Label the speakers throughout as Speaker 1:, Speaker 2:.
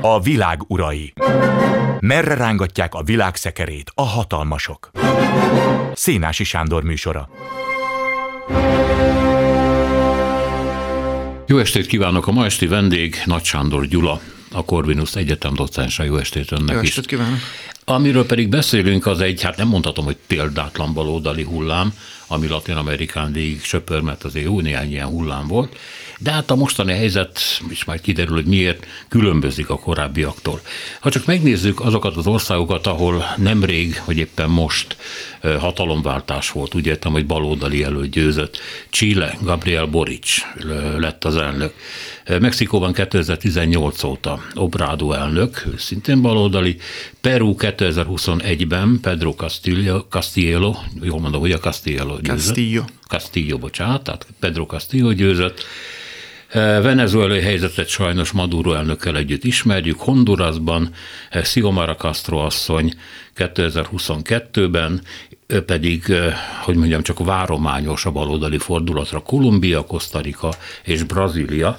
Speaker 1: A világ urai. Merre rángatják a világ szekerét a hatalmasok? Szénási Sándor műsora.
Speaker 2: Jó estét kívánok! A ma esti vendég Nagy Sándor Gyula, a Corvinus Egyetem docensa. Jó estét önnek
Speaker 3: Jó
Speaker 2: is.
Speaker 3: estét kívánok!
Speaker 2: Amiről pedig beszélünk, az egy, hát nem mondhatom, hogy példátlan baloldali hullám, ami Latin Amerikán végig söpör, mert azért jó néhány ilyen hullám volt, de hát a mostani helyzet, is majd kiderül, hogy miért különbözik a korábbiaktól. Ha csak megnézzük azokat az országokat, ahol nemrég, vagy éppen most hatalomváltás volt, úgy értem, hogy baloldali előtt győzött. Chile, Gabriel Boric lett az elnök. Mexikóban 2018 óta Obrado elnök, szintén baloldali. Peru 2021-ben Pedro Castillo, Castillo jól mondom, hogy a Castillo győzött.
Speaker 3: Castillo.
Speaker 2: Castillo, bocsánat, tehát Pedro Castillo győzött. Venezuelai helyzetet sajnos Maduro elnökkel együtt ismerjük. Hondurasban Xiomara Castro asszony 2022-ben, ő pedig, hogy mondjam, csak várományos a baloldali fordulatra Kolumbia, Costa Rica és Brazília,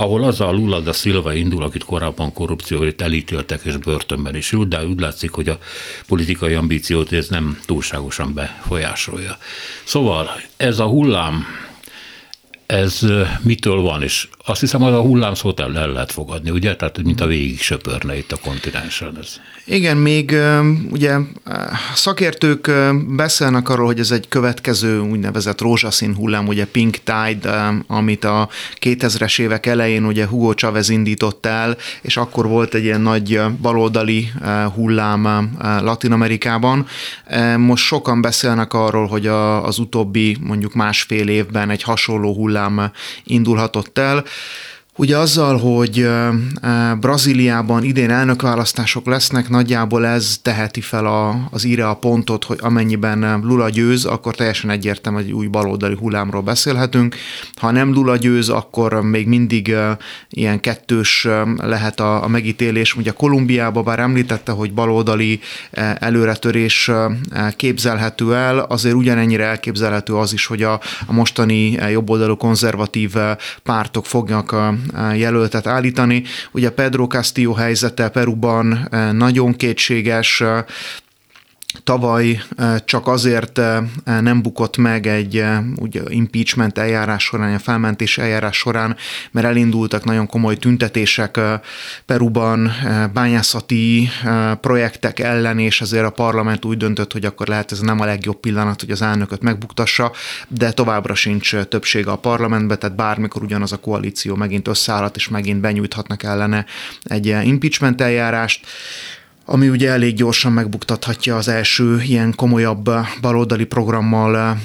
Speaker 2: ahol az a Lula da Silva indul, akit korábban korrupcióért elítéltek és börtönben is ült, de úgy látszik, hogy a politikai ambíciót ez nem túlságosan befolyásolja. Szóval ez a hullám, ez mitől van, és azt hiszem, hogy a hullámszót el, el lehet fogadni, ugye? Tehát, mint a végig söpörne itt a kontinensen. Ez.
Speaker 3: Igen, még ugye szakértők beszélnek arról, hogy ez egy következő úgynevezett rózsaszín hullám, ugye Pink Tide, amit a 2000-es évek elején ugye Hugo Chavez indított el, és akkor volt egy ilyen nagy baloldali hullám Latin Amerikában. Most sokan beszélnek arról, hogy az utóbbi mondjuk másfél évben egy hasonló hullám indulhatott el. Ugye azzal, hogy Brazíliában idén elnökválasztások lesznek, nagyjából ez teheti fel a, az íre a pontot, hogy amennyiben Lula győz, akkor teljesen egyértelmű, hogy új baloldali hullámról beszélhetünk. Ha nem Lula győz, akkor még mindig ilyen kettős lehet a, a megítélés. Ugye Kolumbiában bár említette, hogy baloldali előretörés képzelhető el, azért ugyanennyire elképzelhető az is, hogy a, a mostani jobboldalú konzervatív pártok fognak jelöltet állítani. Ugye Pedro Castillo helyzete Peruban nagyon kétséges, Tavaly csak azért nem bukott meg egy ugye, impeachment eljárás során, a felmentés eljárás során, mert elindultak nagyon komoly tüntetések Peruban, bányászati projektek ellen, és ezért a parlament úgy döntött, hogy akkor lehet ez nem a legjobb pillanat, hogy az elnököt megbuktassa, de továbbra sincs többsége a parlamentbe, tehát bármikor ugyanaz a koalíció megint összeállhat, és megint benyújthatnak ellene egy impeachment eljárást ami ugye elég gyorsan megbuktathatja az első ilyen komolyabb baloldali programmal eh,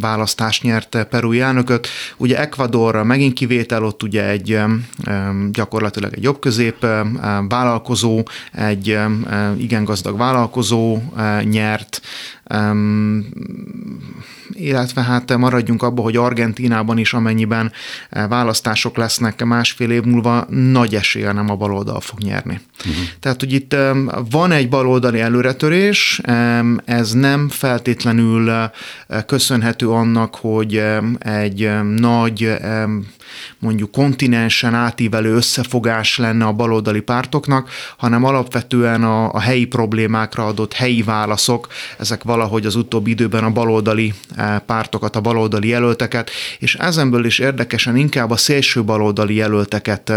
Speaker 3: választást nyert Perui elnököt. Ugye Ecuador megint kivétel, ott ugye egy eh, gyakorlatilag egy jobbközép eh, vállalkozó, egy igen gazdag vállalkozó nyert, illetve hát maradjunk abba, hogy Argentinában is amennyiben választások lesznek másfél év múlva, nagy esélye nem a baloldal fog nyerni. Uh-huh. Tehát, hogy itt van egy baloldali előretörés, ez nem feltétlenül köszönhető annak, hogy egy nagy mondjuk kontinensen átívelő összefogás lenne a baloldali pártoknak, hanem alapvetően a, a helyi problémákra adott helyi válaszok, ezek valahogy az utóbbi időben a baloldali pártokat, a baloldali jelölteket, és ezenből is érdekesen inkább a szélső baloldali jelölteket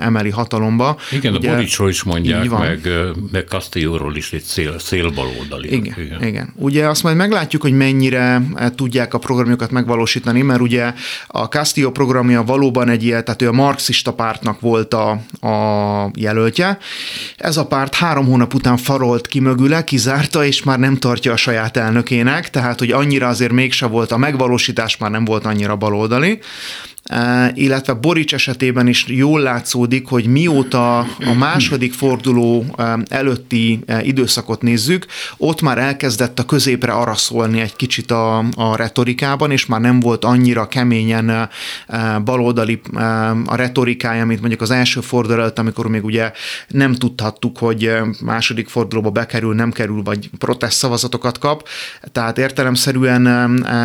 Speaker 3: emeli hatalomba.
Speaker 2: Igen, Ugye, a Boricsról is mondják, meg, meg Castillo-ról is egy szél, szélbaloldali.
Speaker 3: Igen, igen. igen. Ugye azt majd meglátjuk, hogy mennyire tudják a programjukat megvalósítani, mert ugye a Castillo programja valóban egy ilyen, tehát ő a marxista pártnak volt a, a jelöltje. Ez a párt három hónap után farolt ki mögüle, kizárta, és már nem tartja a saját elnökének, tehát hogy annyira azért mégse volt, a megvalósítás már nem volt annyira baloldali. Illetve Borics esetében is jól látszódik, hogy mióta a második forduló előtti időszakot nézzük, ott már elkezdett a középre araszolni egy kicsit a, a retorikában, és már nem volt annyira keményen baloldali a retorikája, mint mondjuk az első forduló előtt, amikor még ugye nem tudhattuk, hogy második fordulóba bekerül, nem kerül, vagy protest szavazatokat kap. Tehát értelemszerűen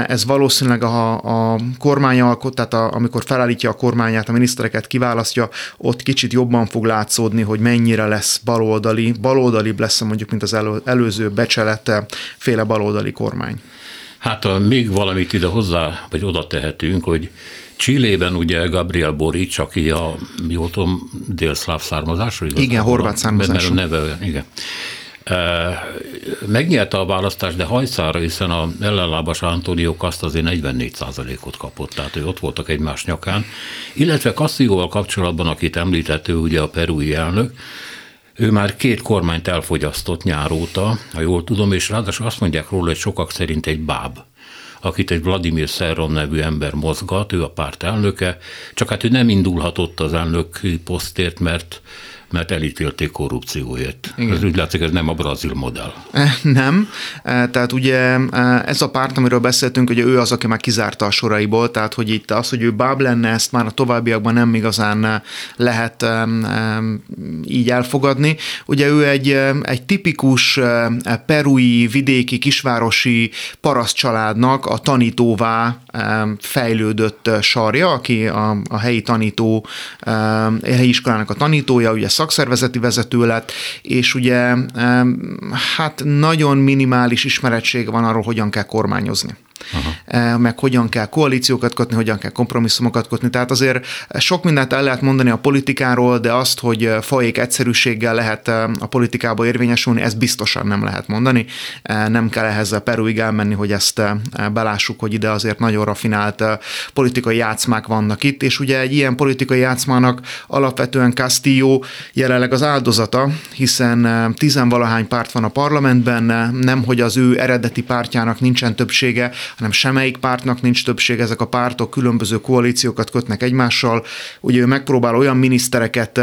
Speaker 3: ez valószínűleg a, a kormányalkot, tehát a, amikor felállítja a kormányát, a minisztereket kiválasztja, ott kicsit jobban fog látszódni, hogy mennyire lesz baloldali, baloldalibb lesz mondjuk, mint az elő, előző becselete féle baloldali kormány.
Speaker 2: Hát még valamit ide hozzá, vagy oda tehetünk, hogy Csillében ugye Gabriel Boric, aki a, jól tudom, délszláv származású,
Speaker 3: igaz? Igen, horvát származású.
Speaker 2: Mert a neve, igen. Megnyerte a választást, de hajszára, hiszen a ellenlábas Antonio Kaszt azért 44%-ot kapott, tehát ő ott voltak egymás nyakán. Illetve Castilloval kapcsolatban, akit említett, ő ugye a perui elnök, ő már két kormányt elfogyasztott nyáróta, ha jól tudom, és ráadásul azt mondják róla, hogy sokak szerint egy báb akit egy Vladimir Szerron nevű ember mozgat, ő a párt elnöke, csak hát ő nem indulhatott az elnök posztért, mert mert elítélték korrupcióért. Igen. Ez úgy látszik, ez nem a brazil modell.
Speaker 3: Eh, nem. Eh, tehát ugye eh, ez a párt, amiről beszéltünk, hogy ő az, aki már kizárta a soraiból, tehát hogy itt az, hogy ő báb lenne, ezt már a továbbiakban nem igazán lehet így elfogadni. Ugye ő egy, egy tipikus perui, vidéki, kisvárosi paraszt családnak a tanítóvá fejlődött sarja, aki a, a helyi tanító, a helyi iskolának a tanítója, ugye szakszervezeti vezető lett, és ugye hát nagyon minimális ismerettség van arról, hogyan kell kormányozni. Aha. Eh, meg hogyan kell koalíciókat kötni, hogyan kell kompromisszumokat kötni. Tehát azért sok mindent el lehet mondani a politikáról, de azt, hogy fajék egyszerűséggel lehet eh, a politikába érvényesülni, ezt biztosan nem lehet mondani. Eh, nem kell ehhez a Peruig elmenni, hogy ezt belássuk, hogy ide azért nagyon rafinált politikai játszmák vannak itt, és ugye egy ilyen politikai játszmának alapvetően Castillo jelenleg az áldozata, hiszen tizenvalahány párt van a parlamentben, nem hogy az ő eredeti pártjának nincsen többsége, hanem semmelyik pártnak nincs többség, ezek a pártok különböző koalíciókat kötnek egymással. Ugye ő megpróbál olyan minisztereket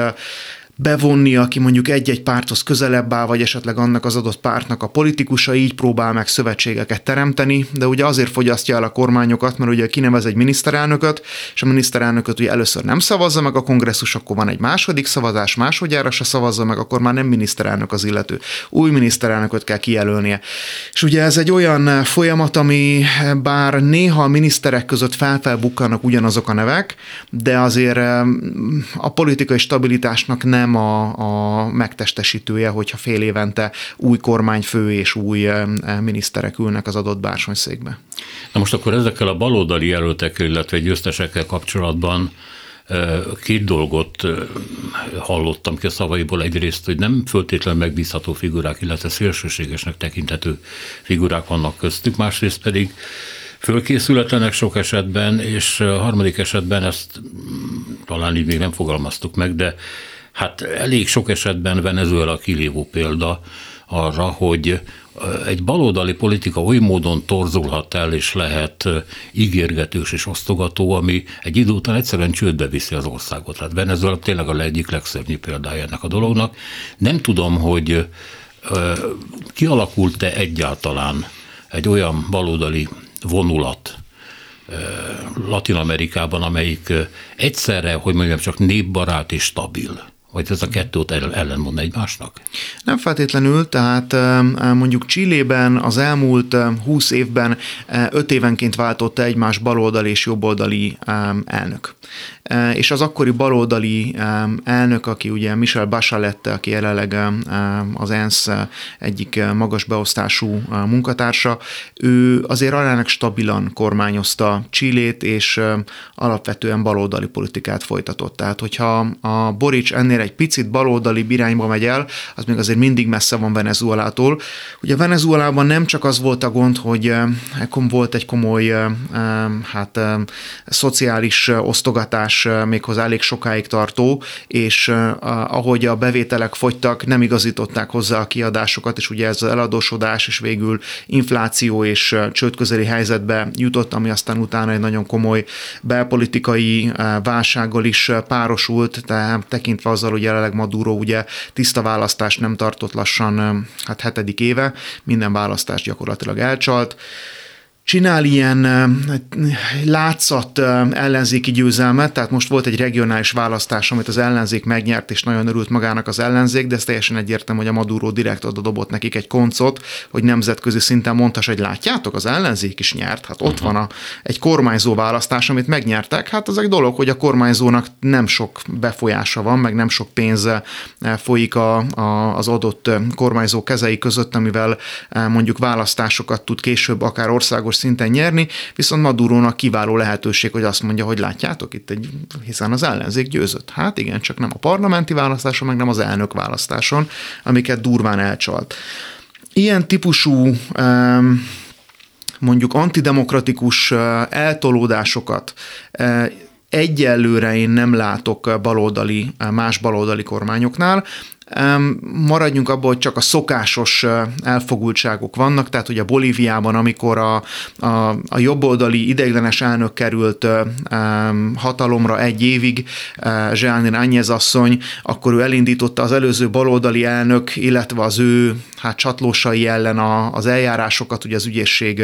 Speaker 3: bevonni, aki mondjuk egy-egy párthoz közelebb áll, vagy esetleg annak az adott pártnak a politikusa, így próbál meg szövetségeket teremteni, de ugye azért fogyasztja el a kormányokat, mert ugye kinevez egy miniszterelnököt, és a miniszterelnököt ugye először nem szavazza meg a kongresszus, akkor van egy második szavazás, másodjára se szavazza meg, akkor már nem miniszterelnök az illető. Új miniszterelnököt kell kijelölnie. És ugye ez egy olyan folyamat, ami bár néha a miniszterek között felfelbukkanak ugyanazok a nevek, de azért a politikai stabilitásnak nem nem a, a megtestesítője, hogyha fél évente új kormányfő és új miniszterek ülnek az adott bársonyszékbe.
Speaker 2: Na most akkor ezekkel a baloldali jelöltekkel, illetve győztesekkel kapcsolatban két dolgot hallottam ki a szavaiból. Egyrészt, hogy nem föltétlenül megbízható figurák, illetve szélsőségesnek tekintető figurák vannak köztük, másrészt pedig fölkészületlenek sok esetben, és harmadik esetben ezt mm, talán így még nem fogalmaztuk meg, de Hát elég sok esetben Venezuela kilévó példa arra, hogy egy baloldali politika oly módon torzulhat el, és lehet ígérgetős és osztogató, ami egy idő után egyszerűen csődbe viszi az országot. Hát Venezuela tényleg a egyik legszebb példája ennek a dolognak. Nem tudom, hogy kialakult-e egyáltalán egy olyan baloldali vonulat, Latin Amerikában, amelyik egyszerre, hogy mondjam, csak népbarát és stabil. Vagy ez a kettőt ellenmond egymásnak?
Speaker 3: Nem feltétlenül, tehát mondjuk Csillében az elmúlt 20 évben 5 évenként váltotta egymás baloldali és jobboldali elnök. És az akkori baloldali elnök, aki ugye Michel Bachelet, aki jelenleg az ENSZ egyik magas beosztású munkatársa, ő azért aránylag stabilan kormányozta Csillét, és alapvetően baloldali politikát folytatott. Tehát, hogyha a Boric ennél bármennyire egy picit baloldali irányba megy el, az még azért mindig messze van Venezuelától. Ugye Venezuelában nem csak az volt a gond, hogy volt egy komoly hát, szociális osztogatás, méghozzá elég sokáig tartó, és ahogy a bevételek fogytak, nem igazították hozzá a kiadásokat, és ugye ez az eladósodás, és végül infláció és csődközeli helyzetbe jutott, ami aztán utána egy nagyon komoly belpolitikai válsággal is párosult, tehát tekintve azzal, hogy jelenleg Maduro ugye tiszta választást nem tartott lassan hát hetedik éve, minden választást gyakorlatilag elcsalt csinál ilyen látszat ellenzéki győzelmet, tehát most volt egy regionális választás, amit az ellenzék megnyert, és nagyon örült magának az ellenzék, de ez teljesen egyértelmű, hogy a Maduro direkt oda dobott nekik egy koncot, hogy nemzetközi szinten mondtas, hogy látjátok, az ellenzék is nyert, hát ott uh-huh. van a, egy kormányzó választás, amit megnyertek, hát az egy dolog, hogy a kormányzónak nem sok befolyása van, meg nem sok pénze folyik a, a, az adott kormányzó kezei között, amivel mondjuk választásokat tud később akár országos országos szinten nyerni, viszont Madurónak kiváló lehetőség, hogy azt mondja, hogy látjátok itt egy, hiszen az ellenzék győzött. Hát igen, csak nem a parlamenti választáson, meg nem az elnök választáson, amiket durván elcsalt. Ilyen típusú mondjuk antidemokratikus eltolódásokat egyelőre én nem látok baloldali, más baloldali kormányoknál. Maradjunk abban, hogy csak a szokásos elfogultságok vannak, tehát hogy a Bolíviában, amikor a, a, a jobboldali ideiglenes elnök került hatalomra egy évig, Zsánin Ányez asszony, akkor ő elindította az előző baloldali elnök, illetve az ő hát csatlósai ellen a, az eljárásokat, ugye az ügyészség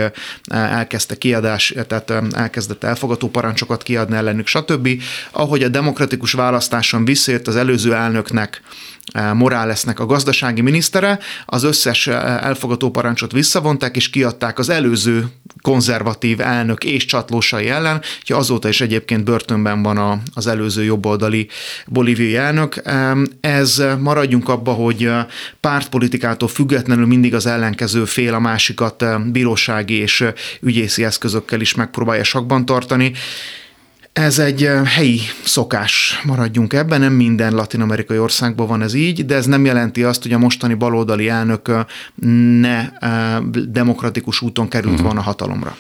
Speaker 3: elkezdte kiadás, tehát elkezdett elfogató parancsokat kiadni ellenük, stb. Ahogy a demokratikus választáson visszajött az előző elnöknek Moralesnek a gazdasági minisztere, az összes elfogató parancsot visszavonták, és kiadták az előző konzervatív elnök és csatlósai ellen, hogy azóta is egyébként börtönben van a, az előző jobboldali bolíviai elnök. Ez maradjunk abba, hogy pártpolitikától függetlenül mindig az ellenkező fél a másikat bírósági és ügyészi eszközökkel is megpróbálja sakban tartani. Ez egy helyi szokás, maradjunk ebben, nem minden latin-amerikai országban van ez így, de ez nem jelenti azt, hogy a mostani baloldali elnök ne demokratikus úton került uh-huh. volna hatalomra.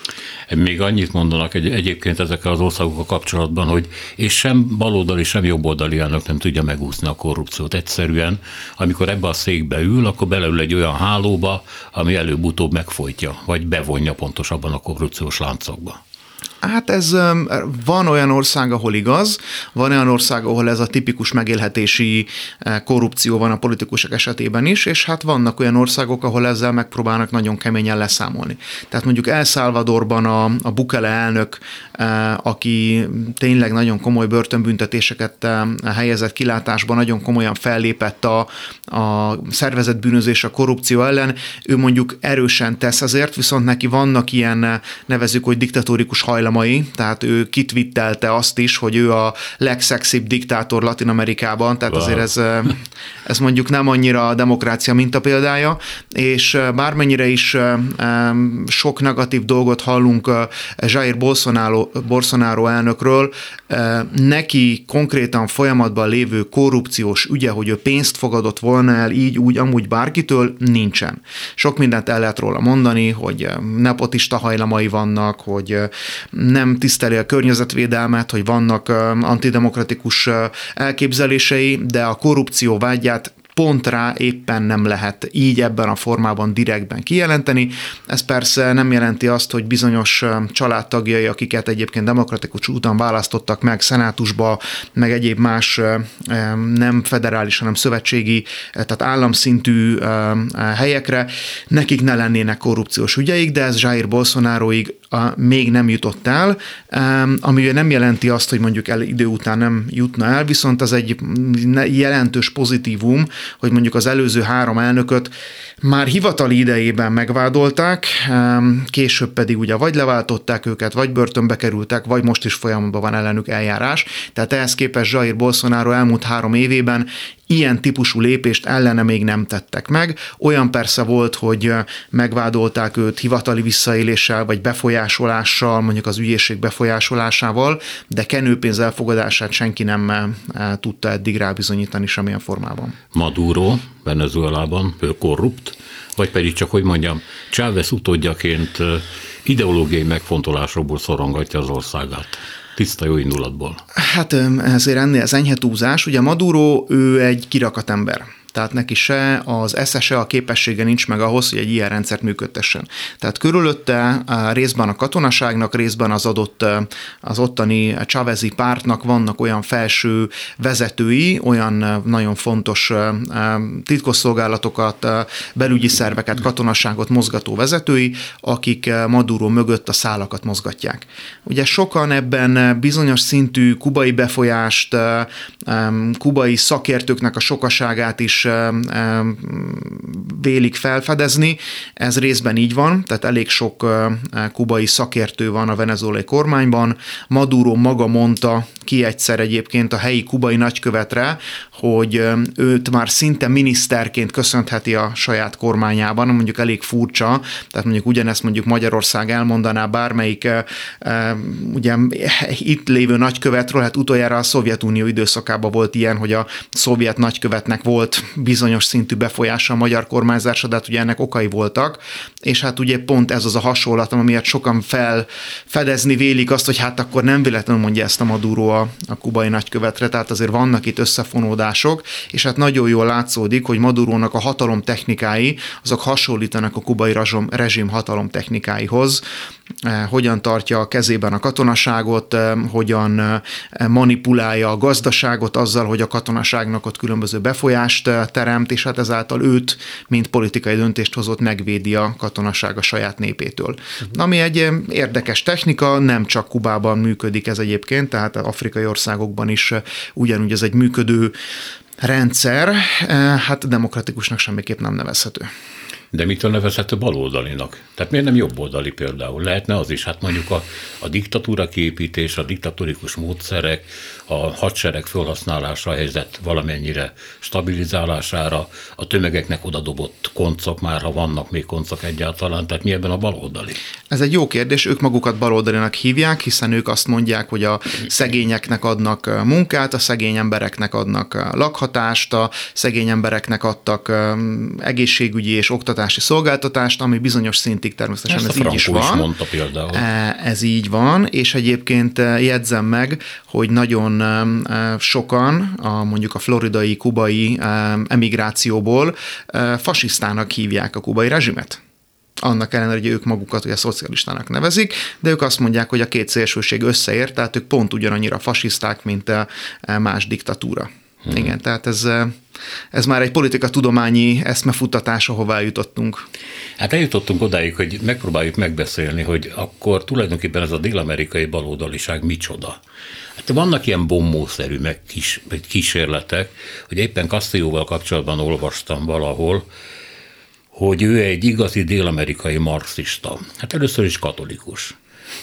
Speaker 2: Még annyit mondanak egy, egyébként ezekkel az országokkal kapcsolatban, hogy és sem baloldali, sem jobboldali elnök nem tudja megúszni a korrupciót. Egyszerűen, amikor ebbe a székbe ül, akkor beleül egy olyan hálóba, ami előbb-utóbb megfojtja, vagy bevonja pontosabban a korrupciós láncokba.
Speaker 3: Hát ez van olyan ország, ahol igaz, van olyan ország, ahol ez a tipikus megélhetési eh, korrupció van a politikusok esetében is, és hát vannak olyan országok, ahol ezzel megpróbálnak nagyon keményen leszámolni. Tehát mondjuk El Salvadorban a, a Bukele elnök, eh, aki tényleg nagyon komoly börtönbüntetéseket eh, helyezett kilátásban, nagyon komolyan fellépett a, a szervezett bűnözés, a korrupció ellen, ő mondjuk erősen tesz ezért, viszont neki vannak ilyen nevezük, hogy diktatórikus hajlamok, hajlamai, tehát ő kitvittelte azt is, hogy ő a legszexibb diktátor Latin Amerikában, tehát wow. azért ez, ez mondjuk nem annyira a demokrácia példája, és bármennyire is sok negatív dolgot hallunk Jair Bolsonaro, Bolsonaro elnökről, neki konkrétan folyamatban lévő korrupciós ügye, hogy ő pénzt fogadott volna el így, úgy, amúgy bárkitől, nincsen. Sok mindent el lehet róla mondani, hogy nepotista hajlamai vannak, hogy nem tiszteli a környezetvédelmet, hogy vannak antidemokratikus elképzelései, de a korrupció vágyát pont rá éppen nem lehet így ebben a formában direktben kijelenteni. Ez persze nem jelenti azt, hogy bizonyos családtagjai, akiket egyébként demokratikus úton választottak meg szenátusba, meg egyéb más nem federális, hanem szövetségi, tehát államszintű helyekre, nekik ne lennének korrupciós ügyeik, de ez Jair Bolsonaroig még nem jutott el, ami nem jelenti azt, hogy mondjuk el idő után nem jutna el, viszont az egy jelentős pozitívum, hogy mondjuk az előző három elnököt már hivatali idejében megvádolták, később pedig ugye vagy leváltották őket, vagy börtönbe kerültek, vagy most is folyamatban van ellenük eljárás. Tehát ehhez képest Jair Bolsonaro elmúlt három évében ilyen típusú lépést ellene még nem tettek meg. Olyan persze volt, hogy megvádolták őt hivatali visszaéléssel vagy befolyásolással, mondjuk az ügyészség befolyásolásával, de kenőpénz elfogadását senki nem tudta eddig rábizonyítani semmilyen formában.
Speaker 2: Maduro Venezuelában, ő korrupt, vagy pedig csak, hogy mondjam, Chávez utódjaként ideológiai megfontolásokból szorongatja az országát tiszta jó indulatból.
Speaker 3: Hát ezért ennél az enyhe túlzás. Ugye Maduro, ő egy kirakat ember tehát neki se az esze, a képessége nincs meg ahhoz, hogy egy ilyen rendszert működtessen. Tehát körülötte részben a katonaságnak, részben az adott, az ottani Chavezi pártnak vannak olyan felső vezetői, olyan nagyon fontos titkosszolgálatokat, belügyi szerveket, katonaságot mozgató vezetői, akik Maduro mögött a szálakat mozgatják. Ugye sokan ebben bizonyos szintű kubai befolyást, kubai szakértőknek a sokaságát is vélik felfedezni. Ez részben így van, tehát elég sok kubai szakértő van a venezuelai kormányban. Maduro maga mondta ki egyszer egyébként a helyi kubai nagykövetre, hogy őt már szinte miniszterként köszönheti a saját kormányában, mondjuk elég furcsa, tehát mondjuk ugyanezt mondjuk Magyarország elmondaná bármelyik ugye itt lévő nagykövetről, hát utoljára a Szovjetunió időszakában volt ilyen, hogy a szovjet nagykövetnek volt bizonyos szintű befolyása a magyar kormányzásra, de hát ugye ennek okai voltak, és hát ugye pont ez az a hasonlat, amiért sokan felfedezni vélik azt, hogy hát akkor nem véletlenül mondja ezt a Maduro a, a kubai nagykövetre, tehát azért vannak itt összefonódások, és hát nagyon jól látszódik, hogy Madurónak a hatalom technikái, azok hasonlítanak a kubai rezsim hatalom technikáihoz, hogyan tartja a kezében a katonaságot, eh, hogyan eh, manipulálja a gazdaságot azzal, hogy a katonaságnak ott különböző befolyást teremt, és hát ezáltal őt, mint politikai döntést hozott, megvédi a katonaság a saját népétől. Uh-huh. Ami egy érdekes technika, nem csak Kubában működik ez egyébként, tehát afrikai országokban is ugyanúgy ez egy működő rendszer, hát demokratikusnak semmiképp nem nevezhető.
Speaker 2: De mitől nevezhető baloldalinak? Tehát miért nem jobboldali például? Lehetne az is, hát mondjuk a, a diktatúra kiépítés, a diktatórikus módszerek, a hadsereg felhasználása, a helyzet valamennyire stabilizálására, a tömegeknek odadobott koncok már, ha vannak még koncok egyáltalán, tehát mi ebben a baloldali?
Speaker 3: Ez egy jó kérdés, ők magukat baloldalinak hívják, hiszen ők azt mondják, hogy a szegényeknek adnak munkát, a szegény embereknek adnak lakhatást, a szegény embereknek adtak egészségügyi és oktatási szolgáltatást, ami bizonyos szintig természetesen
Speaker 2: Ezt
Speaker 3: ez így is van. Is
Speaker 2: mondta például.
Speaker 3: Ez így van, és egyébként jegyzem meg, hogy nagyon sokan, a, mondjuk a floridai, kubai emigrációból fasisztának hívják a kubai rezsimet annak ellenére, hogy ők magukat ugye szocialistának nevezik, de ők azt mondják, hogy a két szélsőség összeért, tehát ők pont ugyanannyira fasiszták, mint a más diktatúra. Hmm. Igen, tehát ez, ez már egy politika tudományi eszmefuttatás, ahová eljutottunk.
Speaker 2: Hát eljutottunk odáig, hogy megpróbáljuk megbeszélni, hogy akkor tulajdonképpen ez a dél-amerikai baloldaliság micsoda. Hát vannak ilyen bombószerű meg kis, kísérletek, hogy éppen Castilloval kapcsolatban olvastam valahol, hogy ő egy igazi dél-amerikai marxista. Hát először is katolikus,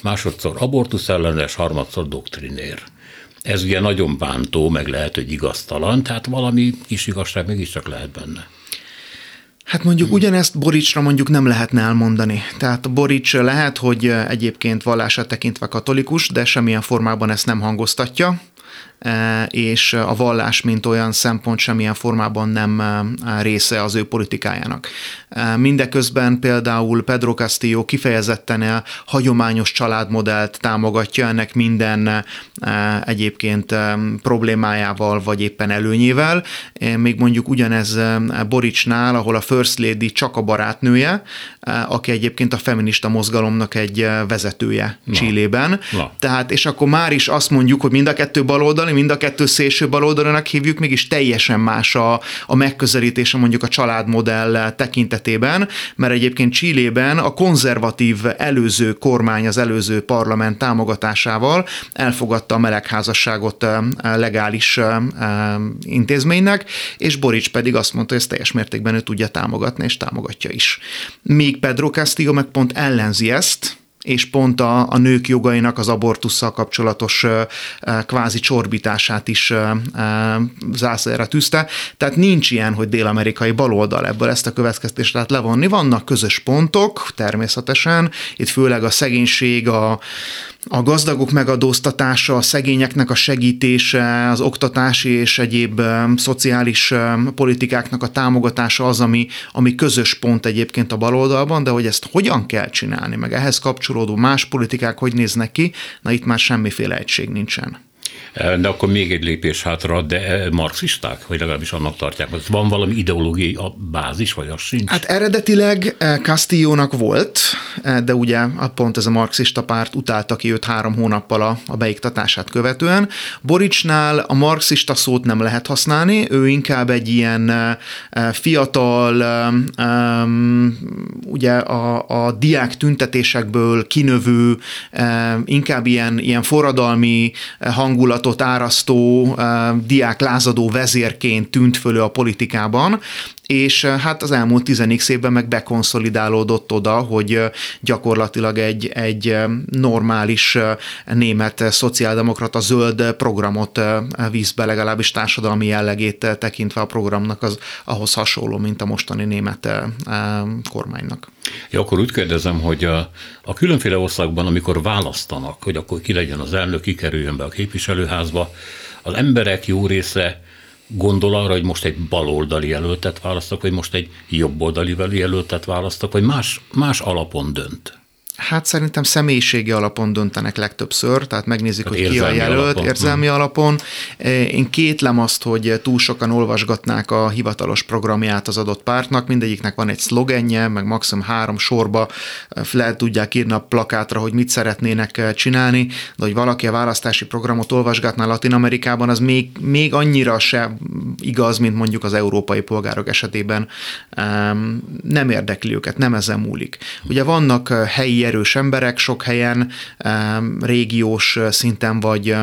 Speaker 2: másodszor abortusz ellenes, harmadszor doktrinér. Ez ugye nagyon bántó, meg lehet, hogy igaztalan, tehát valami kis igazság mégiscsak lehet benne.
Speaker 3: Hát mondjuk ugyanezt Boricsra mondjuk nem lehetne elmondani. Tehát Borics lehet, hogy egyébként vallását tekintve katolikus, de semmilyen formában ezt nem hangoztatja. E, és a vallás, mint olyan szempont semmilyen formában nem e, része az ő politikájának. E, mindeközben például Pedro Castillo kifejezetten a hagyományos családmodellt támogatja, ennek minden egyébként problémájával vagy éppen előnyével. Még mondjuk ugyanez Boricsnál, ahol a First Lady csak a barátnője, aki egyébként a feminista mozgalomnak egy vezetője Na. Csillében. Na. Tehát, és akkor már is azt mondjuk, hogy mind a kettő baloldali, mind a kettő szélső baloldalnak hívjuk, mégis teljesen más a, a megközelítése mondjuk a családmodell tekintetében, mert egyébként Csillében a konzervatív előző kormány, az előző parlament támogatásával elfogadta a melegházasságot legális intézménynek, és Borics pedig azt mondta, hogy ezt teljes mértékben ő tudja támogatni, és támogatja is. Míg Pedro Castillo meg pont ellenzi ezt, és pont a, a nők jogainak az abortussal kapcsolatos kvázi csorbítását is zászlóra tűzte. Tehát nincs ilyen, hogy dél-amerikai baloldal ebből ezt a következtést lehet levonni. Vannak közös pontok, természetesen, itt főleg a szegénység, a, a gazdagok megadóztatása, a szegényeknek a segítése, az oktatási és egyéb szociális politikáknak a támogatása az, ami, ami közös pont egyébként a baloldalban, de hogy ezt hogyan kell csinálni, meg ehhez kapcsolódó más politikák hogy néznek ki, na itt már semmiféle egység nincsen.
Speaker 2: De akkor még egy lépés hátra, de marxisták, vagy legalábbis annak tartják, van valami ideológiai bázis, vagy az sincs?
Speaker 3: Hát eredetileg eh, Castillo-nak volt, eh, de ugye pont ez a marxista párt utálta ki őt három hónappal a, a beiktatását követően. Boricsnál a marxista szót nem lehet használni, ő inkább egy ilyen eh, fiatal, ugye a, a diák tüntetésekből kinövő, inkább ilyen, ilyen forradalmi hangulat hangulatot árasztó diák lázadó vezérként tűnt fölő a politikában, és hát az elmúlt 10 évben meg bekonszolidálódott oda, hogy gyakorlatilag egy, egy normális német szociáldemokrata zöld programot víz be, legalábbis társadalmi jellegét tekintve a programnak az ahhoz hasonló, mint a mostani német kormánynak.
Speaker 2: Ja, akkor úgy kérdezem, hogy a, a különféle országban, amikor választanak, hogy akkor ki legyen az elnök, ki kerüljön be a képviselőházba, az emberek jó része gondol arra, hogy most egy baloldali jelöltet választok, vagy most egy jobboldali jelöltet választok, vagy más, más alapon dönt?
Speaker 3: Hát szerintem személyiségi alapon döntenek legtöbbször, tehát megnézik, tehát hogy ki a jelölt, alapon. érzelmi hmm. alapon. Én kétlem azt, hogy túl sokan olvasgatnák a hivatalos programját az adott pártnak, mindegyiknek van egy szlogenje, meg maximum három sorba le tudják írni a plakátra, hogy mit szeretnének csinálni, de hogy valaki a választási programot olvasgatná Latin Amerikában, az még, még annyira se igaz, mint mondjuk az európai polgárok esetében. Nem érdekli őket, nem ezen múlik. Ugye vannak helyi erős emberek sok helyen, régiós szinten, vagy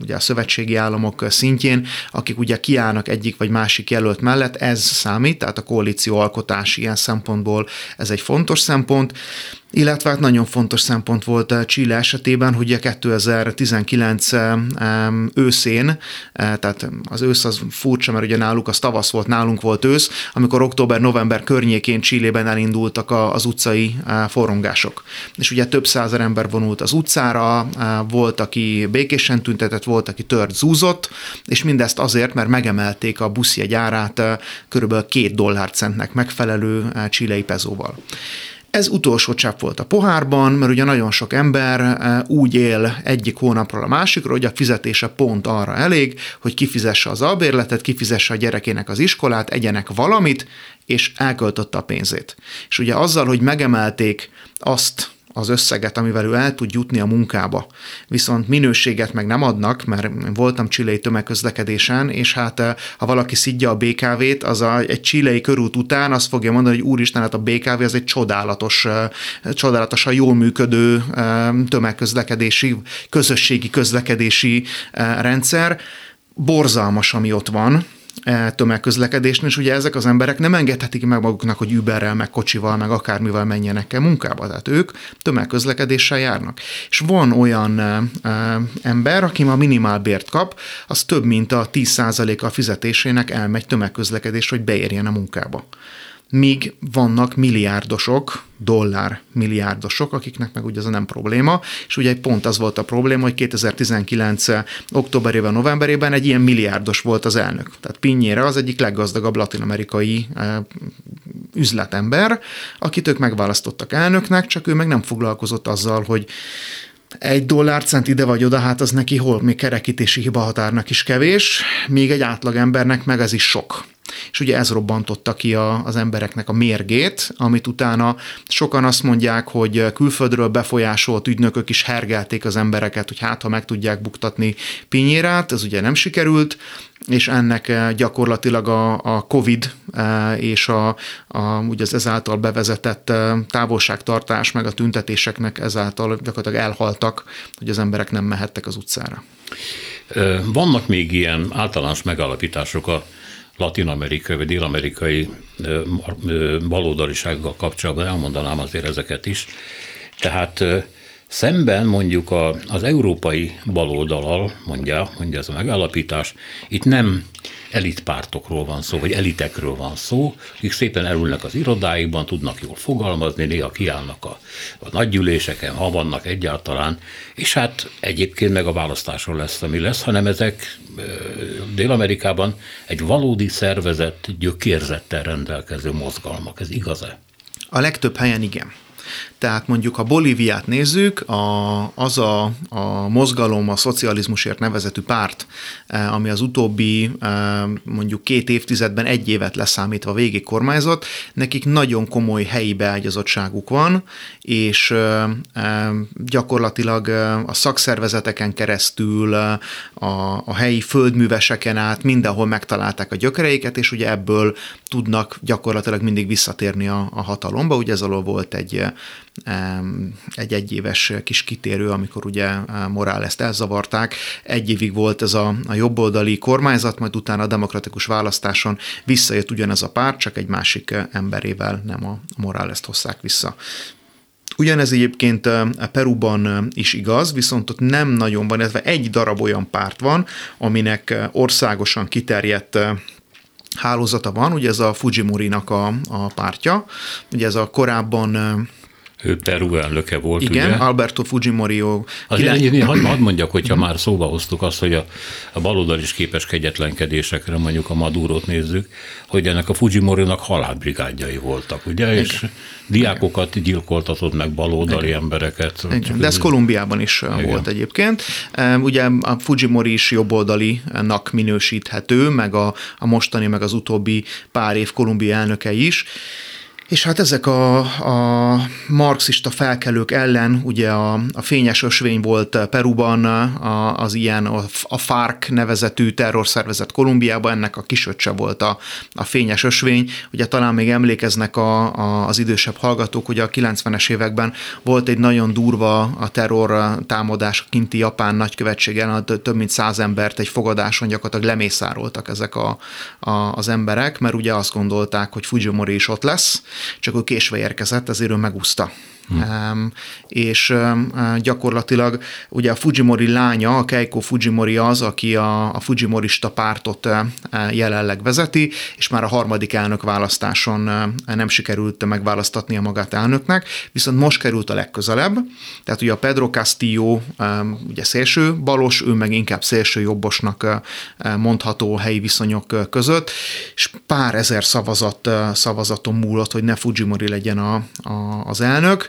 Speaker 3: ugye a szövetségi államok szintjén, akik ugye kiállnak egyik vagy másik jelölt mellett, ez számít, tehát a koalíció alkotás ilyen szempontból ez egy fontos szempont illetve hát nagyon fontos szempont volt a Chile esetében, hogy a 2019 őszén, e, tehát az ősz az furcsa, mert ugye náluk az tavasz volt, nálunk volt ősz, amikor október-november környékén Csillében elindultak az utcai forrongások. És ugye több százer ember vonult az utcára, volt, aki békésen tüntetett, volt, aki tört, zúzott, és mindezt azért, mert megemelték a buszjegy árát körülbelül két dollárcentnek megfelelő csilei pezóval. Ez utolsó csepp volt a pohárban, mert ugye nagyon sok ember eh, úgy él egyik hónapról a másikra, hogy a fizetése pont arra elég, hogy kifizesse az albérletet, kifizesse a gyerekének az iskolát, egyenek valamit, és elköltötte a pénzét. És ugye azzal, hogy megemelték azt az összeget, amivel ő el tud jutni a munkába. Viszont minőséget meg nem adnak, mert voltam csilei tömegközlekedésen, és hát eh, ha valaki szidja a BKV-t, az a, egy csilei körút után azt fogja mondani, hogy úristen, hát a BKV az egy csodálatos, eh, csodálatosan jól működő eh, tömegközlekedési, közösségi közlekedési rendszer. Borzalmas, ami ott van, tömegközlekedésnél, és ugye ezek az emberek nem engedhetik meg maguknak, hogy Uberrel, meg kocsival, meg akármivel menjenek el munkába. Tehát ők tömegközlekedéssel járnak. És van olyan e, e, ember, aki ma minimálbért kap, az több mint a 10%-a a fizetésének elmegy tömegközlekedés, hogy beérjen a munkába míg vannak milliárdosok, dollár milliárdosok, akiknek meg ugye ez nem probléma, és ugye pont az volt a probléma, hogy 2019. októberében, novemberében egy ilyen milliárdos volt az elnök. Tehát Pinnyére az egyik leggazdagabb latinamerikai eh, üzletember, akit ők megválasztottak elnöknek, csak ő meg nem foglalkozott azzal, hogy egy dollárcent ide vagy oda, hát az neki hol még kerekítési hibahatárnak is kevés, még egy átlagembernek meg ez is sok. És ugye ez robbantotta ki a, az embereknek a mérgét, amit utána sokan azt mondják, hogy külföldről befolyásolt ügynökök is hergelték az embereket, hogy hát ha meg tudják buktatni Pinyérát, ez ugye nem sikerült, és ennek eh, gyakorlatilag a, a COVID eh, és a, a, ugye az ezáltal bevezetett eh, távolságtartás, meg a tüntetéseknek ezáltal gyakorlatilag elhaltak, hogy az emberek nem mehettek az utcára.
Speaker 2: Vannak még ilyen általános megalapítások a latin-amerikai vagy dél-amerikai baloldalisággal kapcsolatban, elmondanám azért ezeket is. Tehát Szemben mondjuk a, az európai baloldalal, mondja, mondja ez a megállapítás, itt nem elitpártokról van szó, vagy elitekről van szó, akik szépen elülnek az irodáikban, tudnak jól fogalmazni, néha kiállnak a, a nagygyűléseken, ha vannak egyáltalán, és hát egyébként meg a választáson lesz, ami lesz, hanem ezek Dél-Amerikában egy valódi szervezett, gyökérzettel rendelkező mozgalmak. Ez igaz-e?
Speaker 3: A legtöbb helyen igen. Tehát mondjuk, ha Bolíviát nézzük, a, az a, a mozgalom, a szocializmusért nevezetű párt, eh, ami az utóbbi eh, mondjuk két évtizedben egy évet leszámítva végig kormányzott, nekik nagyon komoly helyi beágyazottságuk van, és eh, gyakorlatilag a szakszervezeteken keresztül, a, a helyi földműveseken át mindenhol megtalálták a gyökereiket, és ugye ebből tudnak gyakorlatilag mindig visszatérni a, a hatalomba. Ugye ez alól volt egy egy egyéves kis kitérő, amikor ugye ezt elzavarták. Egy évig volt ez a, a jobboldali kormányzat, majd utána a demokratikus választáson visszajött ugyanez a párt, csak egy másik emberével, nem a Morales-t hozzák vissza. Ugyanez egyébként Peruban is igaz, viszont ott nem nagyon van, illetve egy darab olyan párt van, aminek országosan kiterjedt hálózata van, ugye ez a Fujimori-nak a, a pártja, ugye ez a korábban
Speaker 2: ő Peru elnöke volt,
Speaker 3: Igen,
Speaker 2: ugye?
Speaker 3: Alberto Fujimori.
Speaker 2: Kilen... hadd, hadd mondjak, hogyha már szóba hoztuk azt, hogy a, a baloldal is képes kegyetlenkedésekre, mondjuk a Madurot nézzük, hogy ennek a Fujimori-nak halálbrigádjai voltak, ugye? Igen. És diákokat gyilkoltatott meg baloldali Igen. embereket.
Speaker 3: Igen. De ez Kolumbiában is Igen. volt egyébként. Ugye a Fujimori is jobboldalinak minősíthető, meg a, a mostani, meg az utóbbi pár év Kolumbia elnöke is. És hát ezek a, a marxista felkelők ellen, ugye a, a fényes ösvény volt Peruban, a, az ilyen a, a FARC nevezetű terrorszervezet Kolumbiában, ennek a kisöccse volt a, a fényes ösvény. Ugye talán még emlékeznek a, a, az idősebb hallgatók, hogy a 90-es években volt egy nagyon durva a terror támadás a kinti japán nagykövetségen, több mint száz embert egy fogadáson gyakorlatilag lemészároltak ezek a, a, az emberek, mert ugye azt gondolták, hogy Fujimori is ott lesz, csak ő késve érkezett, ezért ő megúszta Hmm. És gyakorlatilag ugye a Fujimori lánya, a Keiko Fujimori az, aki a, a Fujimorista pártot jelenleg vezeti, és már a harmadik elnök választáson nem sikerült megválasztatnia magát elnöknek, viszont most került a legközelebb, tehát ugye a Pedro Castillo ugye szélső balos, ő meg inkább szélső jobbosnak mondható helyi viszonyok között, és pár ezer szavazat, szavazaton múlott, hogy ne Fujimori legyen a, a, az elnök,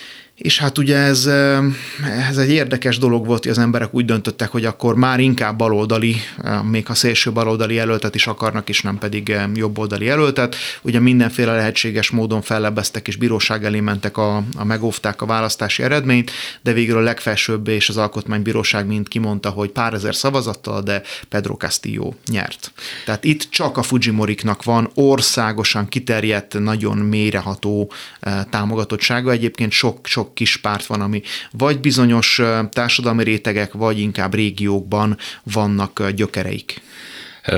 Speaker 3: és hát ugye ez, ez egy érdekes dolog volt, hogy az emberek úgy döntöttek, hogy akkor már inkább baloldali, még ha szélső baloldali jelöltet is akarnak, és nem pedig jobboldali jelöltet. Ugye mindenféle lehetséges módon fellebeztek és bíróság elé mentek, a, a megóvták a választási eredményt, de végül a legfelsőbb és az alkotmánybíróság mind kimondta, hogy pár ezer szavazattal, de Pedro Castillo nyert. Tehát itt csak a Fujimoriknak van országosan kiterjedt, nagyon mélyreható támogatottsága. Egyébként sok, sok kis párt van, ami vagy bizonyos társadalmi rétegek, vagy inkább régiókban vannak gyökereik.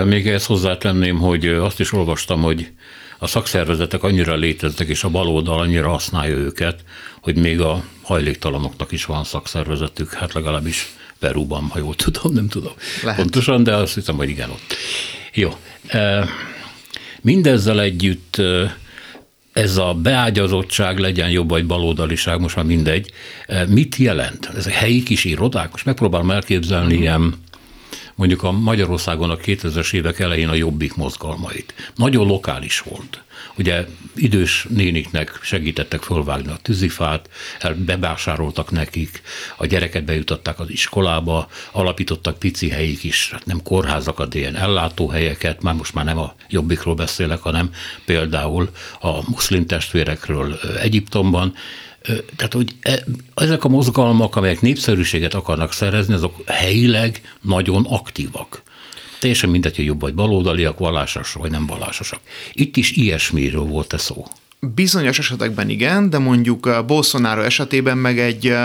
Speaker 2: Még ezt hozzátenném, hogy azt is olvastam, hogy a szakszervezetek annyira léteznek, és a baloldal annyira használja őket, hogy még a hajléktalanoknak is van szakszervezetük, hát legalábbis Perúban, ha jól tudom, nem tudom Lehet. pontosan, de azt hiszem, hogy igen ott. Jó. Mindezzel együtt ez a beágyazottság legyen jobb vagy baloldaliság, most már mindegy, mit jelent? Ez a helyi kis irodák? Most megpróbálom elképzelni uh-huh. ilyen mondjuk a Magyarországon a 2000-es évek elején a jobbik mozgalmait. Nagyon lokális volt. Ugye idős néniknek segítettek fölvágni a tűzifát, bevásároltak nekik, a gyereket bejutották az iskolába, alapítottak pici helyik is, hát nem kórházakat, ilyen ellátóhelyeket, már most már nem a jobbikról beszélek, hanem például a muszlim testvérekről Egyiptomban, tehát, hogy e, ezek a mozgalmak, amelyek népszerűséget akarnak szerezni, azok helyileg nagyon aktívak. Teljesen mindegy, hogy jobb vagy baloldaliak, vallásos vagy nem vallásosak. Itt is ilyesmiről volt-e szó?
Speaker 3: Bizonyos esetekben igen, de mondjuk Bolsonaro esetében meg egy,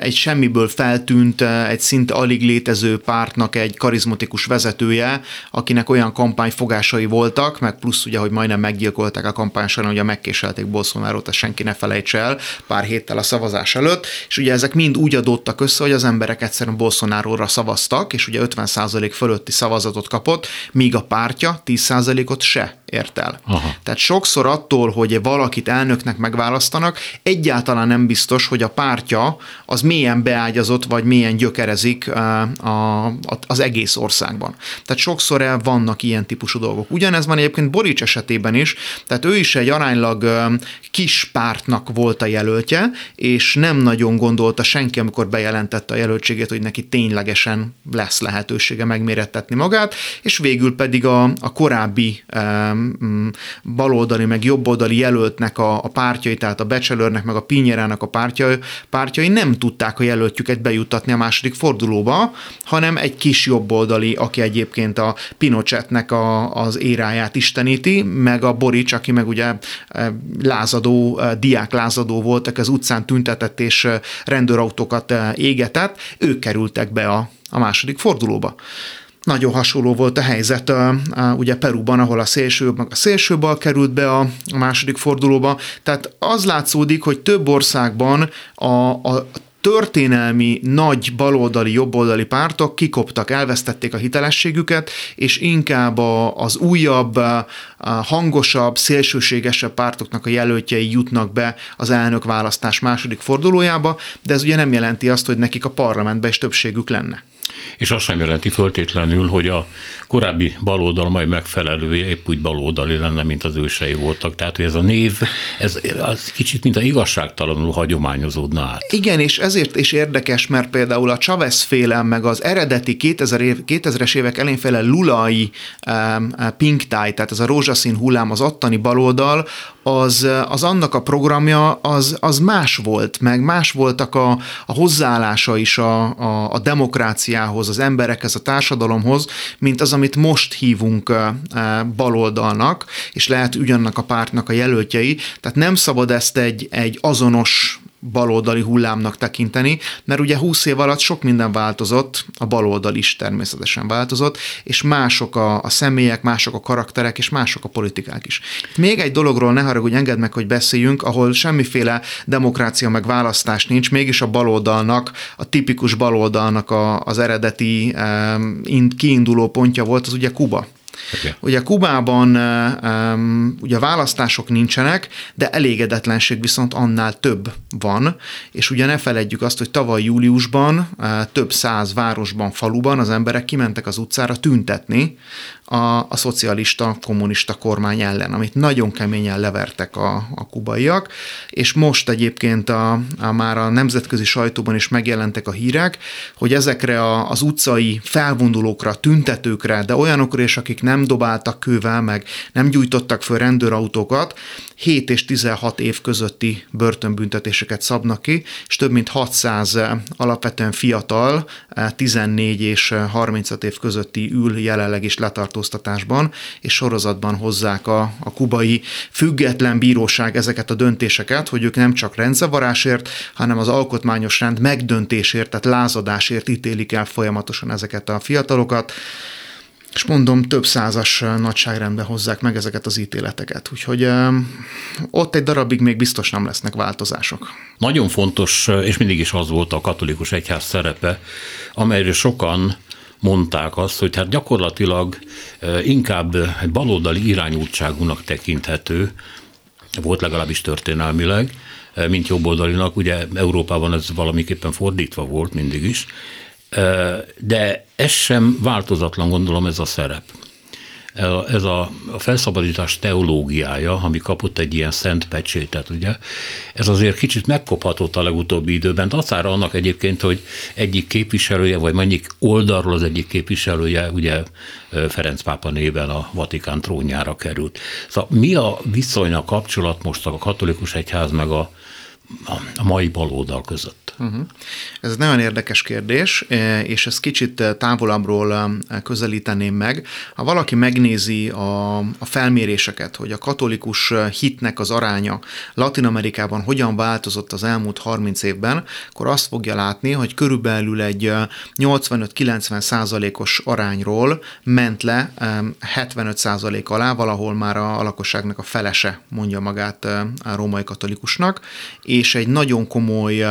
Speaker 3: egy semmiből feltűnt, egy szinte alig létező pártnak egy karizmatikus vezetője, akinek olyan kampányfogásai voltak, meg plusz ugye, hogy majdnem meggyilkolták a kampány során, ugye megkéselték Bolsonaro-t, ezt senki ne felejtse el pár héttel a szavazás előtt, és ugye ezek mind úgy adottak össze, hogy az emberek egyszerűen Bolsonaro-ra szavaztak, és ugye 50% fölötti szavazatot kapott, míg a pártja 10%-ot se ért el. Aha. Tehát sokszor attól, hogy valakit elnöknek megválasztanak, egyáltalán nem biztos, hogy a pártja az milyen beágyazott, vagy milyen gyökerezik a, a, az egész országban. Tehát sokszor vannak ilyen típusú dolgok. Ugyanez van egyébként Borics esetében is, tehát ő is egy aránylag kis pártnak volt a jelöltje, és nem nagyon gondolta senki, amikor bejelentette a jelöltségét, hogy neki ténylegesen lesz lehetősége megmérettetni magát, és végül pedig a, a korábbi um, baloldali meg jobboldali jelöltnek a, a pártjai, tehát a Becselőrnek meg a Pinyerának a pártjai, pártjai nem tudták a jelöltjüket bejuttatni a második fordulóba, hanem egy kis jobboldali, aki egyébként a Pinochetnek a, az éráját isteníti, meg a Borics, aki meg ugye lázadó, diák lázadó voltak, az utcán tüntetett és rendőrautókat égetett, ők kerültek be a, a második fordulóba. Nagyon hasonló volt a helyzet ugye Peruban, ahol a szélső, meg a szélső bal került be a, második fordulóba. Tehát az látszódik, hogy több országban a, a történelmi nagy baloldali, jobboldali pártok kikoptak, elvesztették a hitelességüket, és inkább a, az újabb, hangosabb, szélsőségesebb pártoknak a jelöltjei jutnak be az elnök választás második fordulójába, de ez ugye nem jelenti azt, hogy nekik a parlamentben is többségük lenne
Speaker 2: és azt sem jelenti föltétlenül, hogy a korábbi baloldal majd megfelelője épp úgy baloldali lenne, mint az ősei voltak. Tehát, hogy ez a név, ez az kicsit, mint a igazságtalanul hagyományozódna át.
Speaker 3: Igen, és ezért is érdekes, mert például a Chavez féle, meg az eredeti 2000 év, 2000-es évek elén féle lulai um, pink tie, tehát ez a rózsaszín hullám, az ottani baloldal, az, az annak a programja az, az más volt, meg más voltak a, a hozzáállása is a, a, a demokráciához, az emberekhez, a társadalomhoz, mint az, amit most hívunk baloldalnak, és lehet ugyannak a pártnak a jelöltjei. Tehát nem szabad ezt egy, egy azonos baloldali hullámnak tekinteni, mert ugye 20 év alatt sok minden változott, a baloldal is természetesen változott, és mások a, a személyek, mások a karakterek, és mások a politikák is. Még egy dologról ne haragudj, engedd meg, hogy beszéljünk, ahol semmiféle demokrácia meg választás nincs, mégis a baloldalnak, a tipikus baloldalnak a, az eredeti um, kiinduló pontja volt, az ugye Kuba. Okay. Ugye Kubában um, ugye választások nincsenek, de elégedetlenség viszont annál több van, és ugye ne feledjük azt, hogy tavaly júliusban uh, több száz városban, faluban az emberek kimentek az utcára tüntetni a, a szocialista, kommunista kormány ellen, amit nagyon keményen levertek a, a kubaiak, és most egyébként a, a már a nemzetközi sajtóban is megjelentek a hírek, hogy ezekre a, az utcai felvonulókra, tüntetőkre, de olyanokra is, akik nem dobáltak kővel, meg nem gyújtottak föl rendőrautókat, 7 és 16 év közötti börtönbüntetéseket szabnak ki, és több mint 600 alapvetően fiatal, 14 és 35 év közötti ül jelenleg is letartóztatásban, és sorozatban hozzák a, a kubai független bíróság ezeket a döntéseket, hogy ők nem csak rendzavarásért, hanem az alkotmányos rend megdöntésért, tehát lázadásért ítélik el folyamatosan ezeket a fiatalokat és mondom, több százas nagyságrendben hozzák meg ezeket az ítéleteket. Úgyhogy ott egy darabig még biztos nem lesznek változások.
Speaker 2: Nagyon fontos, és mindig is az volt a katolikus egyház szerepe, amelyről sokan mondták azt, hogy hát gyakorlatilag inkább egy baloldali irányultságúnak tekinthető, volt legalábbis történelmileg, mint jobboldalinak, ugye Európában ez valamiképpen fordítva volt mindig is, de ez sem változatlan, gondolom, ez a szerep. Ez a, a felszabadítás teológiája, ami kapott egy ilyen szent pecsétet, ugye, ez azért kicsit megkophatott a legutóbbi időben. Acára annak egyébként, hogy egyik képviselője, vagy mennyi oldalról az egyik képviselője, ugye Ferenc pápa néven a Vatikán trónjára került. Szóval mi a viszonynak kapcsolat most a katolikus egyház meg a, a mai baloldal között?
Speaker 3: Uh-huh. Ez egy nagyon érdekes kérdés, és ezt kicsit távolabbról közelíteném meg. Ha valaki megnézi a, a felméréseket, hogy a katolikus hitnek az aránya Latin Amerikában hogyan változott az elmúlt 30 évben, akkor azt fogja látni, hogy körülbelül egy 85-90 százalékos arányról ment le 75 százalék alá, valahol már a, a lakosságnak a felese mondja magát a római katolikusnak, és egy nagyon komoly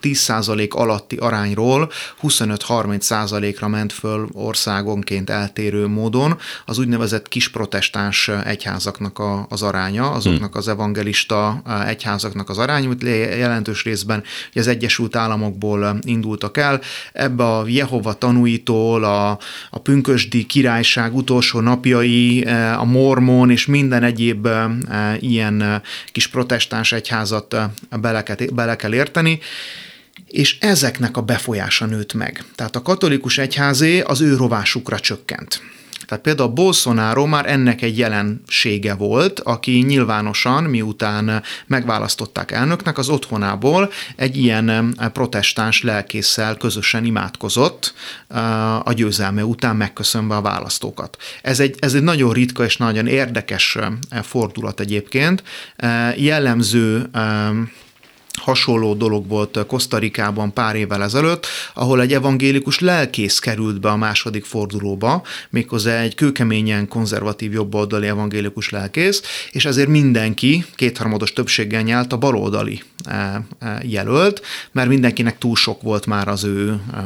Speaker 3: 10 százalék alatti arányról 25-30 százalékra ment föl országonként eltérő módon. Az úgynevezett kis protestáns egyházaknak a, az aránya, azoknak az evangelista egyházaknak az aránya, amit jelentős részben az Egyesült Államokból indultak el. Ebbe a Jehova tanúitól, a, a pünkösdi királyság utolsó napjai, a mormon és minden egyéb ilyen kis protestáns egyházat bele kell, bele kell érteni, és ezeknek a befolyása nőtt meg. Tehát a katolikus egyházé az ő rovásukra csökkent. Tehát például Bolsonaro már ennek egy jelensége volt, aki nyilvánosan, miután megválasztották elnöknek, az otthonából egy ilyen protestáns lelkészsel közösen imádkozott a győzelme után megköszönve a választókat. Ez egy, ez egy nagyon ritka és nagyon érdekes fordulat egyébként. Jellemző hasonló dolog volt Kosztarikában pár évvel ezelőtt, ahol egy evangélikus lelkész került be a második fordulóba, méghozzá egy kőkeményen konzervatív jobboldali evangélikus lelkész, és ezért mindenki kétharmados többséggel nyelt a baloldali e, e, jelölt, mert mindenkinek túl sok volt már az ő e,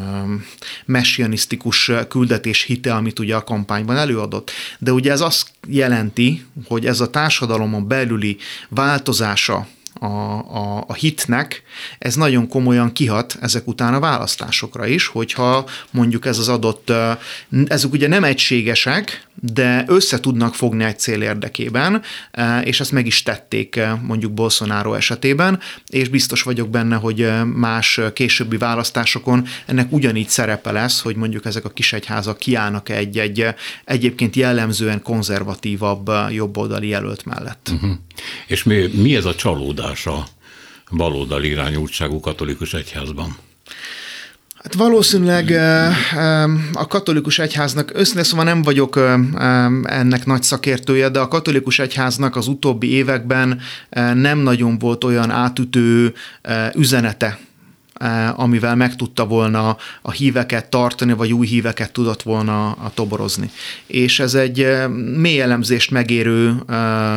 Speaker 3: messianisztikus küldetés hite, amit ugye a kampányban előadott. De ugye ez azt jelenti, hogy ez a társadalomon belüli változása a, a, a hitnek, ez nagyon komolyan kihat ezek után a választásokra is, hogyha mondjuk ez az adott, ezek ugye nem egységesek, de össze tudnak fogni egy cél érdekében, és ezt meg is tették mondjuk Bolsonaro esetében, és biztos vagyok benne, hogy más későbbi választásokon ennek ugyanígy szerepe lesz, hogy mondjuk ezek a kisegyházak kiállnak egy, egy egyébként jellemzően konzervatívabb jobboldali jelölt mellett. Uh-huh.
Speaker 2: És mi, mi ez a csalódás a baloldali irányultságú katolikus egyházban?
Speaker 3: Hát valószínűleg a katolikus egyháznak, őszintén szóval nem vagyok ennek nagy szakértője, de a katolikus egyháznak az utóbbi években nem nagyon volt olyan átütő üzenete amivel meg tudta volna a híveket tartani, vagy új híveket tudott volna a toborozni. És ez egy eh, mély elemzést megérő eh,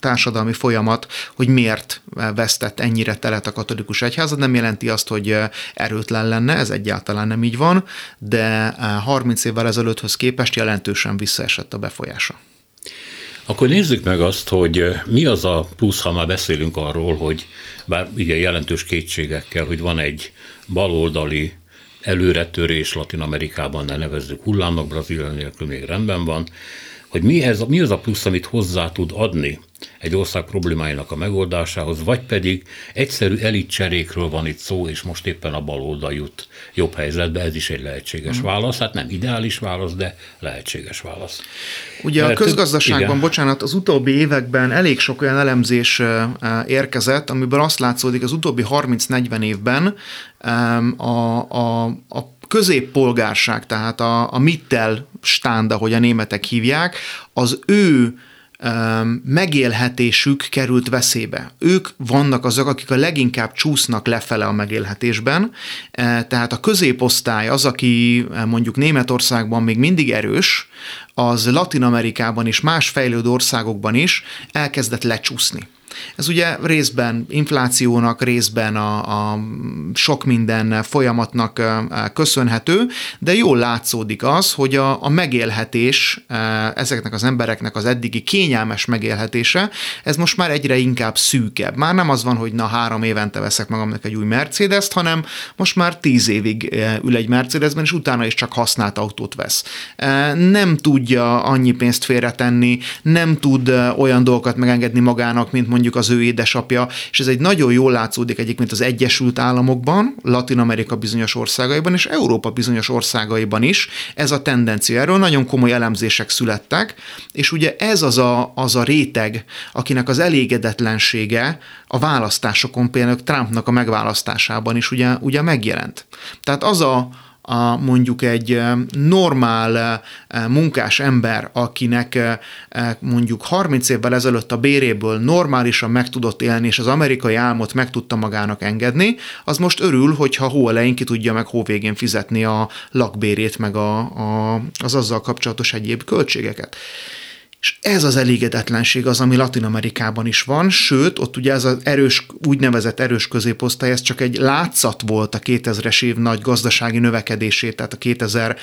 Speaker 3: társadalmi folyamat, hogy miért vesztett ennyire telet a katolikus egyházat. Nem jelenti azt, hogy erőtlen lenne, ez egyáltalán nem így van, de 30 évvel ezelőtthöz képest jelentősen visszaesett a befolyása.
Speaker 2: Akkor nézzük meg azt, hogy mi az a plusz, ha már beszélünk arról, hogy bár ugye jelentős kétségekkel, hogy van egy baloldali előretörés Latin Amerikában, ne nevezzük hullámnak, Brazília nélkül még rendben van, hogy mi, ez, mi az a plusz, amit hozzá tud adni egy ország problémáinak a megoldásához, vagy pedig egyszerű elitcserékről van itt szó, és most éppen a baloldal jut jobb helyzetbe, ez is egy lehetséges mm. válasz. Hát nem ideális válasz, de lehetséges válasz.
Speaker 3: Ugye Mert a közgazdaságban, igen. bocsánat, az utóbbi években elég sok olyan elemzés érkezett, amiből azt látszódik, az utóbbi 30-40 évben a, a, a középpolgárság, tehát a, a Mittel stand, ahogy a németek hívják, az ő megélhetésük került veszélybe. Ők vannak azok, akik a leginkább csúsznak lefele a megélhetésben, tehát a középosztály az, aki mondjuk Németországban még mindig erős, az Latin Amerikában és más fejlődő országokban is elkezdett lecsúszni. Ez ugye részben inflációnak, részben a, a sok minden folyamatnak köszönhető, de jól látszódik az, hogy a, a megélhetés ezeknek az embereknek az eddigi kényelmes megélhetése, ez most már egyre inkább szűkebb. Már nem az van, hogy na három évente veszek magamnak egy új Mercedes-t, hanem most már tíz évig ül egy Mercedesben, és utána is csak használt autót vesz. Nem tudja annyi pénzt félretenni, nem tud olyan dolgokat megengedni magának, mint mondjuk mondjuk az ő édesapja, és ez egy nagyon jól látszódik egyébként az Egyesült Államokban, Latin Amerika bizonyos országaiban, és Európa bizonyos országaiban is ez a tendencia. Erről nagyon komoly elemzések születtek, és ugye ez az a, az a réteg, akinek az elégedetlensége a választásokon, például Trumpnak a megválasztásában is ugye, ugye megjelent. Tehát az a, a mondjuk egy normál munkás ember, akinek mondjuk 30 évvel ezelőtt a béréből normálisan meg tudott élni, és az amerikai álmot meg tudta magának engedni, az most örül, hogyha hó elején ki tudja meg hó végén fizetni a lakbérét, meg a, a, az azzal kapcsolatos egyéb költségeket. És ez az elégedetlenség az, ami Latin Amerikában is van, sőt, ott ugye ez az erős, úgynevezett erős középosztály, ez csak egy látszat volt a 2000-es év nagy gazdasági növekedését, tehát a 2000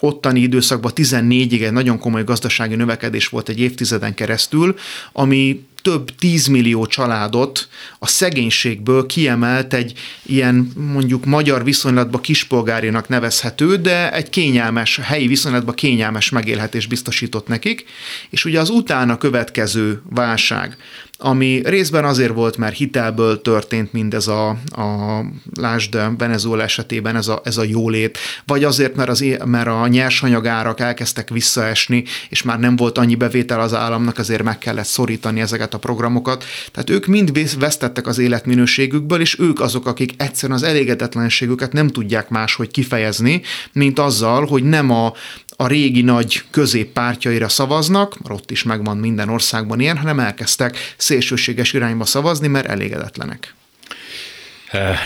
Speaker 3: ottani időszakban 14-ig egy nagyon komoly gazdasági növekedés volt egy évtizeden keresztül, ami több tízmillió családot a szegénységből kiemelt egy ilyen mondjuk magyar viszonylatban kispolgárinak nevezhető, de egy kényelmes, helyi viszonylatban kényelmes megélhetés biztosított nekik, és ugye az utána következő válság, ami részben azért volt, mert hitelből történt mindez a, a lásd Venezuela esetében ez a, ez a jólét, vagy azért, mert, az, mert a nyersanyagárak elkezdtek visszaesni, és már nem volt annyi bevétel az államnak, azért meg kellett szorítani ezeket a programokat. Tehát ők mind vesztettek az életminőségükből, és ők azok, akik egyszerűen az elégedetlenségüket nem tudják máshogy kifejezni, mint azzal, hogy nem a, a régi nagy középpártjaira szavaznak, ott is megvan minden országban ilyen, hanem elkezdtek szélsőséges irányba szavazni, mert elégedetlenek.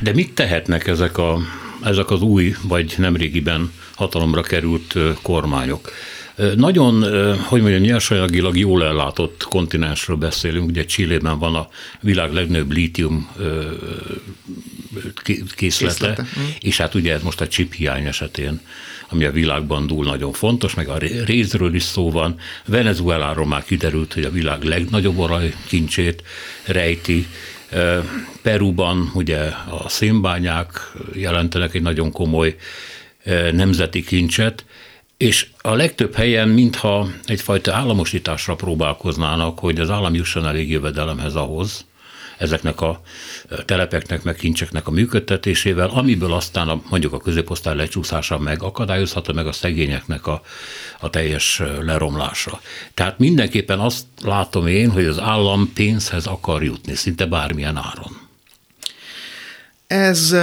Speaker 2: De mit tehetnek ezek, a, ezek az új, vagy nemrégiben hatalomra került kormányok? Nagyon, hogy mondjam, nyersanyagilag jól ellátott kontinensről beszélünk, ugye Csillében van a világ legnagyobb lítium készlete, készlete. Mm. és hát ugye ez most a chip hiány esetén ami a világban túl nagyon fontos, meg a rézről is szó van. Venezueláról már kiderült, hogy a világ legnagyobb olajkincsét rejti. Peruban ugye a szénbányák jelentenek egy nagyon komoly nemzeti kincset, és a legtöbb helyen mintha egyfajta államosításra próbálkoznának, hogy az állam jusson elég jövedelemhez ahhoz, ezeknek a telepeknek, meg kincseknek a működtetésével, amiből aztán a, mondjuk a középosztály lecsúszása megakadályozható, meg a szegényeknek a, a teljes leromlása. Tehát mindenképpen azt látom én, hogy az állam pénzhez akar jutni, szinte bármilyen áron.
Speaker 3: Ez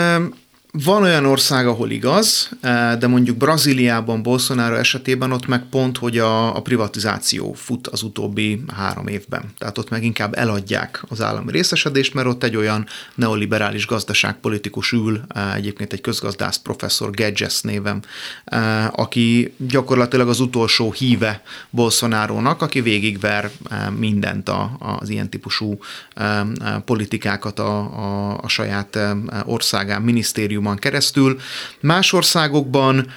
Speaker 3: van olyan ország, ahol igaz, eh, de mondjuk Brazíliában, Bolsonaro esetében ott meg pont, hogy a, a privatizáció fut az utóbbi három évben. Tehát ott meg inkább eladják az állami részesedést, mert ott egy olyan neoliberális gazdaságpolitikus ül, eh, egyébként egy közgazdász professzor Gedges névem, eh, aki gyakorlatilag az utolsó híve Bolsonarónak, aki végigver mindent az ilyen típusú politikákat a, a, a saját országán, minisztérium minisztériumon keresztül. Más országokban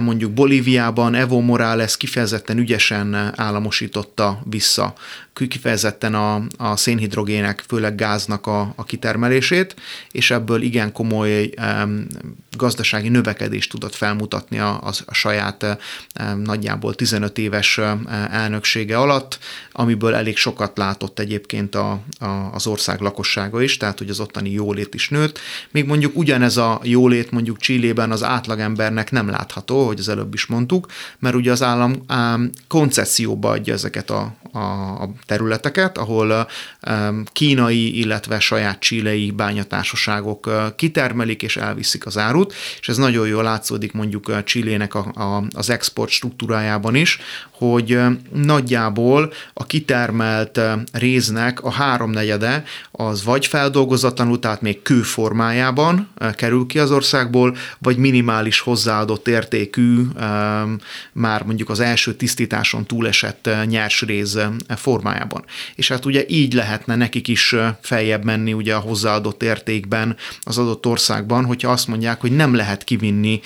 Speaker 3: mondjuk Bolíviában Evo Morales kifejezetten ügyesen államosította vissza kifejezetten a, a szénhidrogének, főleg gáznak a, a kitermelését, és ebből igen komoly um, gazdasági növekedést tudott felmutatni a, a, a saját um, nagyjából 15 éves elnöksége alatt, amiből elég sokat látott egyébként a, a, az ország lakossága is, tehát hogy az ottani jólét is nőtt. Még mondjuk ugyanez a jólét mondjuk Csillében az átlagembernek nem látható, várható, hogy az előbb is mondtuk, mert ugye az állam koncesszióba adja ezeket a, a, a területeket, ahol kínai, illetve saját csilei bányatársaságok kitermelik és elviszik az árut, és ez nagyon jól látszódik mondjuk Csillének a, a, az export struktúrájában is, hogy nagyjából a kitermelt réznek a háromnegyede az vagy feldolgozatlanul, tehát még kő formájában kerül ki az országból, vagy minimális hozzáadott értékű, már mondjuk az első tisztításon túlesett nyers réz formájában. És hát ugye így lehetne nekik is feljebb menni ugye a hozzáadott értékben az adott országban, hogyha azt mondják, hogy nem lehet kivinni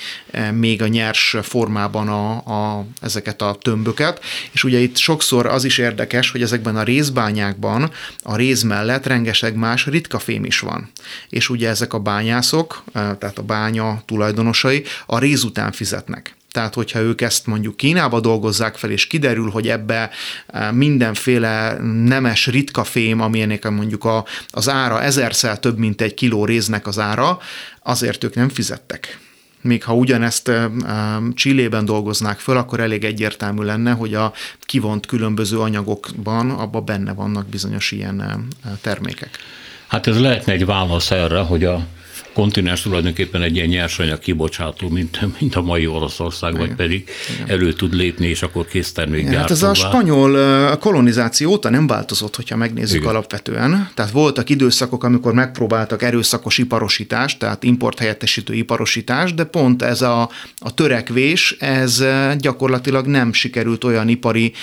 Speaker 3: még a nyers formában a, a, ezeket a tömböket, és ugye itt sokszor az is érdekes, hogy ezekben a részbányákban a réz mellett rengeteg más ritka fém is van. És ugye ezek a bányászok, tehát a bánya tulajdonosai a réz után fizetnek. Tehát, hogyha ők ezt mondjuk Kínába dolgozzák fel, és kiderül, hogy ebbe e, mindenféle nemes ritka fém, amilyenek mondjuk a, az ára ezerszer több, mint egy kiló réznek az ára, azért ők nem fizettek még ha ugyanezt Csillében dolgoznák föl, akkor elég egyértelmű lenne, hogy a kivont különböző anyagokban abban benne vannak bizonyos ilyen termékek.
Speaker 2: Hát ez lehetne egy válasz erre, hogy a kontinens tulajdonképpen egy ilyen nyersanyag kibocsátó, mint, mint a mai Oroszország, Igen. vagy pedig Igen. elő tud lépni, és akkor késztermék
Speaker 3: Hát ez a spanyol kolonizáció óta nem változott, hogyha megnézzük Igen. alapvetően. Tehát voltak időszakok, amikor megpróbáltak erőszakos iparosítást, tehát importhelyettesítő iparosítást, de pont ez a, a törekvés, ez gyakorlatilag nem sikerült olyan ipari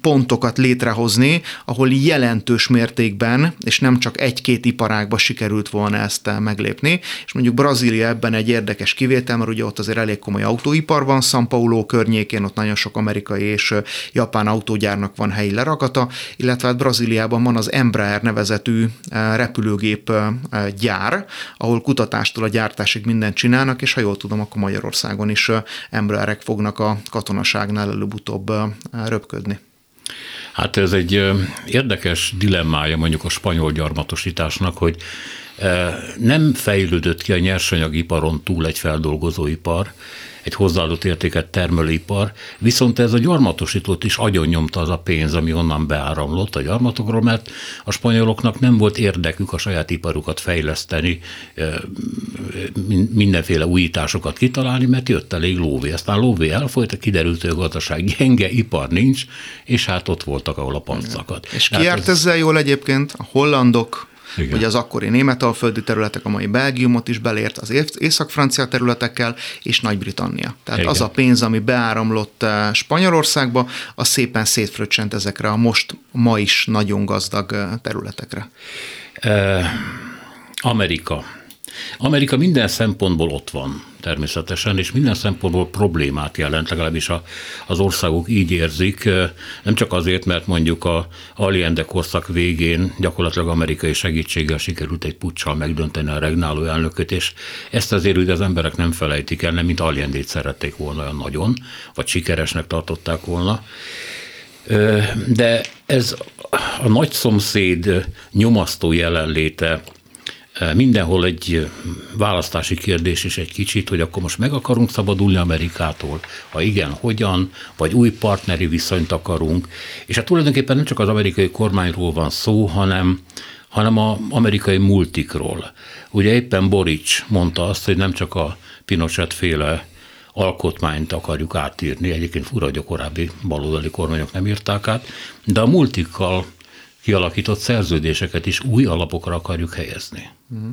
Speaker 3: pontokat létrehozni, ahol jelentős mértékben, és nem csak egy-két iparágba sikerült volna ezt meg meglépni, és mondjuk Brazília ebben egy érdekes kivétel, mert ugye ott azért elég komoly autóipar van, São Paulo környékén ott nagyon sok amerikai és japán autógyárnak van helyi lerakata, illetve hát Brazíliában van az Embraer nevezetű repülőgép gyár, ahol kutatástól a gyártásig mindent csinálnak, és ha jól tudom, akkor Magyarországon is Embraerek fognak a katonaságnál előbb-utóbb röpködni.
Speaker 2: Hát ez egy érdekes dilemmája mondjuk a spanyol gyarmatosításnak, hogy nem fejlődött ki a nyersanyagiparon túl egy feldolgozóipar, egy hozzáadott értéket termelőipar, viszont ez a gyarmatosítót is agyon nyomta az a pénz, ami onnan beáramlott a gyarmatokról, mert a spanyoloknak nem volt érdekük a saját iparukat fejleszteni, mindenféle újításokat kitalálni, mert jött elég lóvé. Aztán lóvé elfolyt, kiderült, hogy a gazdaság gyenge, ipar nincs, és hát ott voltak, ahol a pancakat.
Speaker 3: És ki járt ez... ezzel jól egyébként? A hollandok, igen. hogy az akkori németalföldi területek, a mai Belgiumot is belért az észak-francia területekkel, és Nagy-Britannia. Tehát Igen. az a pénz, ami beáramlott eh, Spanyolországba, az szépen szétfröccsent ezekre a most ma is nagyon gazdag eh, területekre.
Speaker 2: Eh, Amerika. Amerika minden szempontból ott van természetesen, és minden szempontból problémát jelent, legalábbis a, az országok így érzik, nem csak azért, mert mondjuk a Allende korszak végén gyakorlatilag amerikai segítséggel sikerült egy puccsal megdönteni a regnáló elnököt, és ezt azért ugye az emberek nem felejtik el, nem mint Allendét szerették volna olyan nagyon, vagy sikeresnek tartották volna. De ez a nagy szomszéd nyomasztó jelenléte mindenhol egy választási kérdés is egy kicsit, hogy akkor most meg akarunk szabadulni Amerikától, ha igen, hogyan, vagy új partneri viszonyt akarunk, és hát tulajdonképpen nem csak az amerikai kormányról van szó, hanem hanem az amerikai multikról. Ugye éppen Borics mondta azt, hogy nem csak a Pinochet féle alkotmányt akarjuk átírni, egyébként fura, hogy a korábbi baloldali kormányok nem írták át, de a multikkal kialakított szerződéseket is új alapokra akarjuk helyezni. Uh-huh.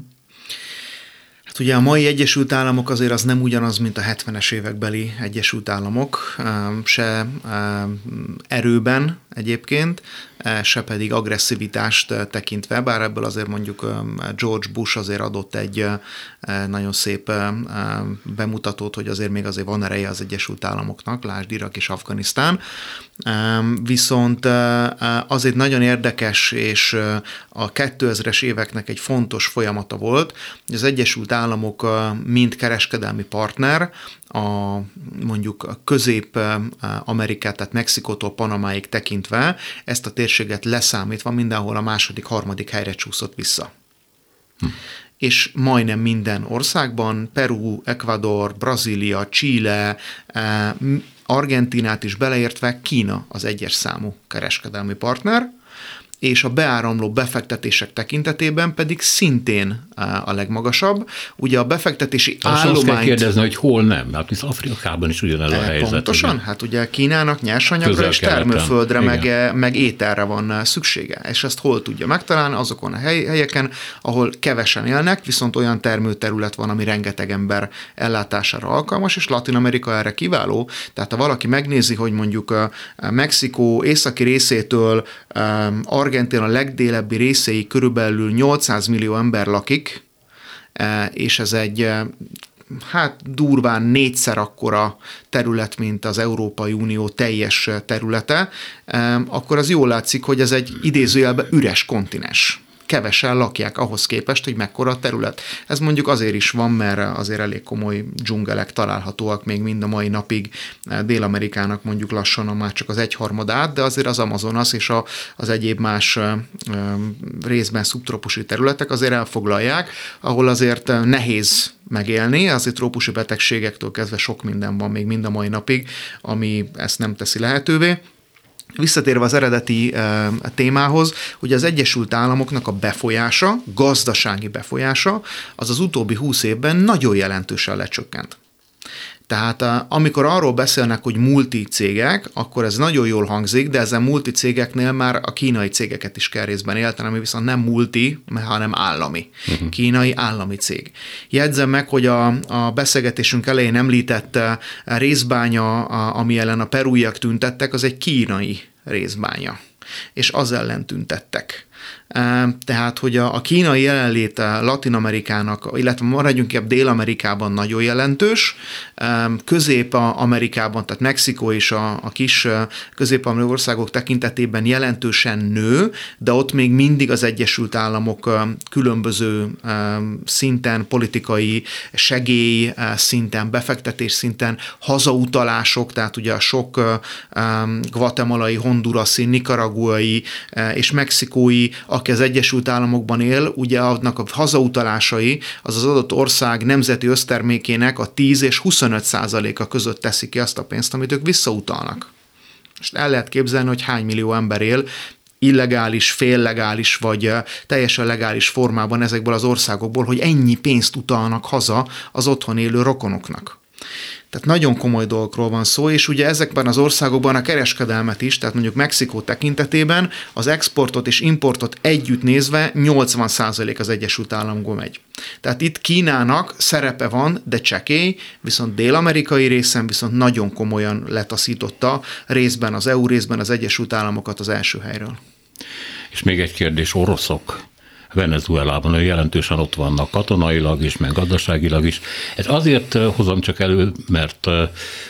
Speaker 3: Hát ugye a mai Egyesült Államok azért az nem ugyanaz, mint a 70-es évekbeli Egyesült Államok, se erőben egyébként, se pedig agresszivitást e, tekintve, bár ebből azért mondjuk e, George Bush azért adott egy nagyon szép bemutatót, hogy azért még azért van ereje az Egyesült Államoknak, lásd Irak és Afganisztán, viszont azért nagyon érdekes, és a 2000-es éveknek egy fontos folyamata volt, hogy az Egyesült Államok mind kereskedelmi partner, a mondjuk a közép-amerikát, tehát Mexikótól Panamáig tekintve ezt a térséget leszámítva mindenhol a második, harmadik helyre csúszott vissza. Hm. És majdnem minden országban, Peru, Ecuador, Brazília, Chile, eh, Argentinát is beleértve Kína az egyes számú kereskedelmi partner, és a beáramló befektetések tekintetében pedig szintén a legmagasabb. Ugye a befektetési Azt állományt... Azt
Speaker 2: kell kérdezni, hogy hol nem, hát hisz Afrikában is ugyanez a e, helyzet.
Speaker 3: Pontosan, ugye? hát ugye Kínának nyersanyagra és termőföldre, meg, meg ételre van szüksége, és ezt hol tudja megtalálni, azokon a helyeken, ahol kevesen élnek, viszont olyan termőterület van, ami rengeteg ember ellátására alkalmas, és Latin Amerika erre kiváló, tehát ha valaki megnézi, hogy mondjuk Mexikó északi részétől Argentina legdélebbi részei körülbelül 800 millió ember lakik, e, és ez egy e, hát durván négyszer akkora terület, mint az Európai Unió teljes területe, e, akkor az jól látszik, hogy ez egy idézőjelben üres kontinens. Kevesen lakják ahhoz képest, hogy mekkora a terület. Ez mondjuk azért is van, mert azért elég komoly dzsungelek találhatóak még mind a mai napig. Dél-Amerikának mondjuk lassan a már csak az egyharmadát, de azért az Amazonas és a, az egyéb más részben szubtropusi területek azért elfoglalják, ahol azért nehéz megélni, azért trópusi betegségektől kezdve sok minden van még mind a mai napig, ami ezt nem teszi lehetővé. Visszatérve az eredeti témához, hogy az Egyesült Államoknak a befolyása, gazdasági befolyása, az az utóbbi húsz évben nagyon jelentősen lecsökkent. Tehát amikor arról beszélnek, hogy multicégek, akkor ez nagyon jól hangzik, de ezen multicégeknél már a kínai cégeket is kell részben élteni, ami viszont nem multi, hanem állami. Uh-huh. Kínai állami cég. Jegyzem meg, hogy a, a beszélgetésünk elején említett részbánya, ami ellen a perújak tüntettek, az egy kínai részbánya és az ellen tüntettek. Tehát, hogy a, a kínai jelenlét Latin-Amerikának, illetve maradjunk inkább Dél-Amerikában nagyon jelentős, Közép-Amerikában, tehát Mexikó és a, a kis közép-amerikai országok tekintetében jelentősen nő, de ott még mindig az Egyesült Államok különböző szinten, politikai segély szinten, befektetés szinten, hazautalások, tehát ugye a sok guatemalai, hondurasi, nikaraguai és mexikói, aki az Egyesült Államokban él, ugye annak a hazautalásai az az adott ország nemzeti össztermékének a 10 és 25 százaléka között teszi ki azt a pénzt, amit ők visszautalnak. Most el lehet képzelni, hogy hány millió ember él illegális, féllegális vagy teljesen legális formában ezekből az országokból, hogy ennyi pénzt utalnak haza az otthon élő rokonoknak. Tehát nagyon komoly dolgokról van szó, és ugye ezekben az országokban a kereskedelmet is, tehát mondjuk Mexikó tekintetében az exportot és importot együtt nézve 80% az Egyesült Államokból megy. Tehát itt Kínának szerepe van, de csekély, viszont dél-amerikai részen viszont nagyon komolyan letaszította részben az EU, részben az Egyesült Államokat az első helyről.
Speaker 2: És még egy kérdés, oroszok Venezuelában, hogy jelentősen ott vannak katonailag is, meg gazdaságilag is. Ez azért hozom csak elő, mert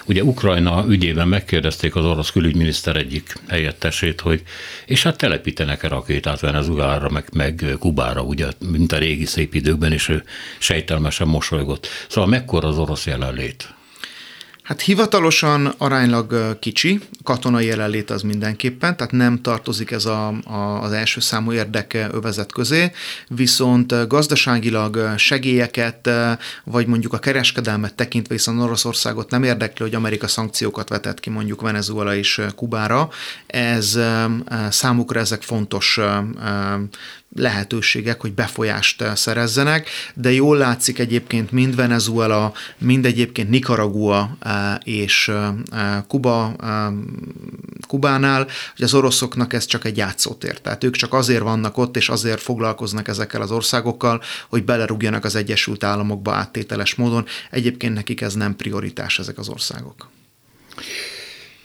Speaker 2: ugye Ukrajna ügyében megkérdezték az orosz külügyminiszter egyik helyettesét, hogy és hát telepítenek-e rakétát Venezuelára, meg, meg Kubára, ugye, mint a régi szép időkben, és ő sejtelmesen mosolygott. Szóval mekkora az orosz jelenlét?
Speaker 3: Hát hivatalosan aránylag kicsi, katonai jelenlét az mindenképpen, tehát nem tartozik ez a, a, az első számú érdeke övezet közé, viszont gazdaságilag segélyeket, vagy mondjuk a kereskedelmet tekintve, hiszen Oroszországot nem érdekli, hogy Amerika szankciókat vetett ki mondjuk Venezuela és Kubára, ez számukra ezek fontos lehetőségek, hogy befolyást szerezzenek, de jól látszik egyébként mind Venezuela, mind egyébként Nicaragua eh, és eh, Kuba, Kubánál, hogy az oroszoknak ez csak egy játszótér. Tehát ők csak azért vannak ott, és azért foglalkoznak ezekkel az országokkal, hogy belerúgjanak az Egyesült Államokba áttételes módon. Egyébként nekik ez nem prioritás ezek az országok.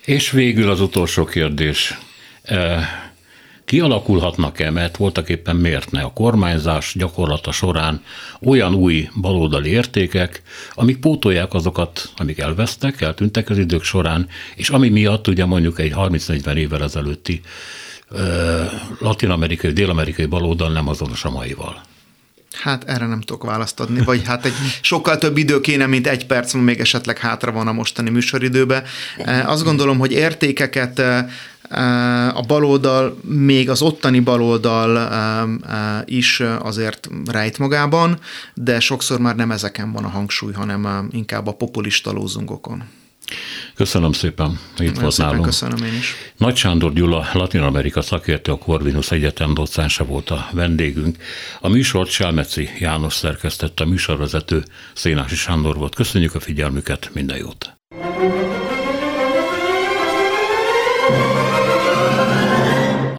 Speaker 2: És végül az utolsó kérdés kialakulhatnak-e, mert voltak éppen miért ne a kormányzás gyakorlata során olyan új baloldali értékek, amik pótolják azokat, amik elvesztek, eltűntek az idők során, és ami miatt ugye mondjuk egy 30-40 évvel ezelőtti latin-amerikai, dél-amerikai baloldal nem azonos a maival.
Speaker 3: Hát erre nem tudok választ adni, vagy hát egy sokkal több idő kéne, mint egy perc, még esetleg hátra van a mostani műsoridőbe. Azt gondolom, hogy értékeket a baloldal, még az ottani baloldal is azért rejt magában, de sokszor már nem ezeken van a hangsúly, hanem inkább a populista lózungokon.
Speaker 2: Köszönöm szépen, itt volt nálunk.
Speaker 3: Köszönöm én is.
Speaker 2: Nagy Sándor Gyula, Latin Amerika szakértő, a Corvinus Egyetem docánsa volt a vendégünk. A műsort Sálmeci János szerkesztette, a műsorvezető Szénási Sándor volt. Köszönjük a figyelmüket, minden jót!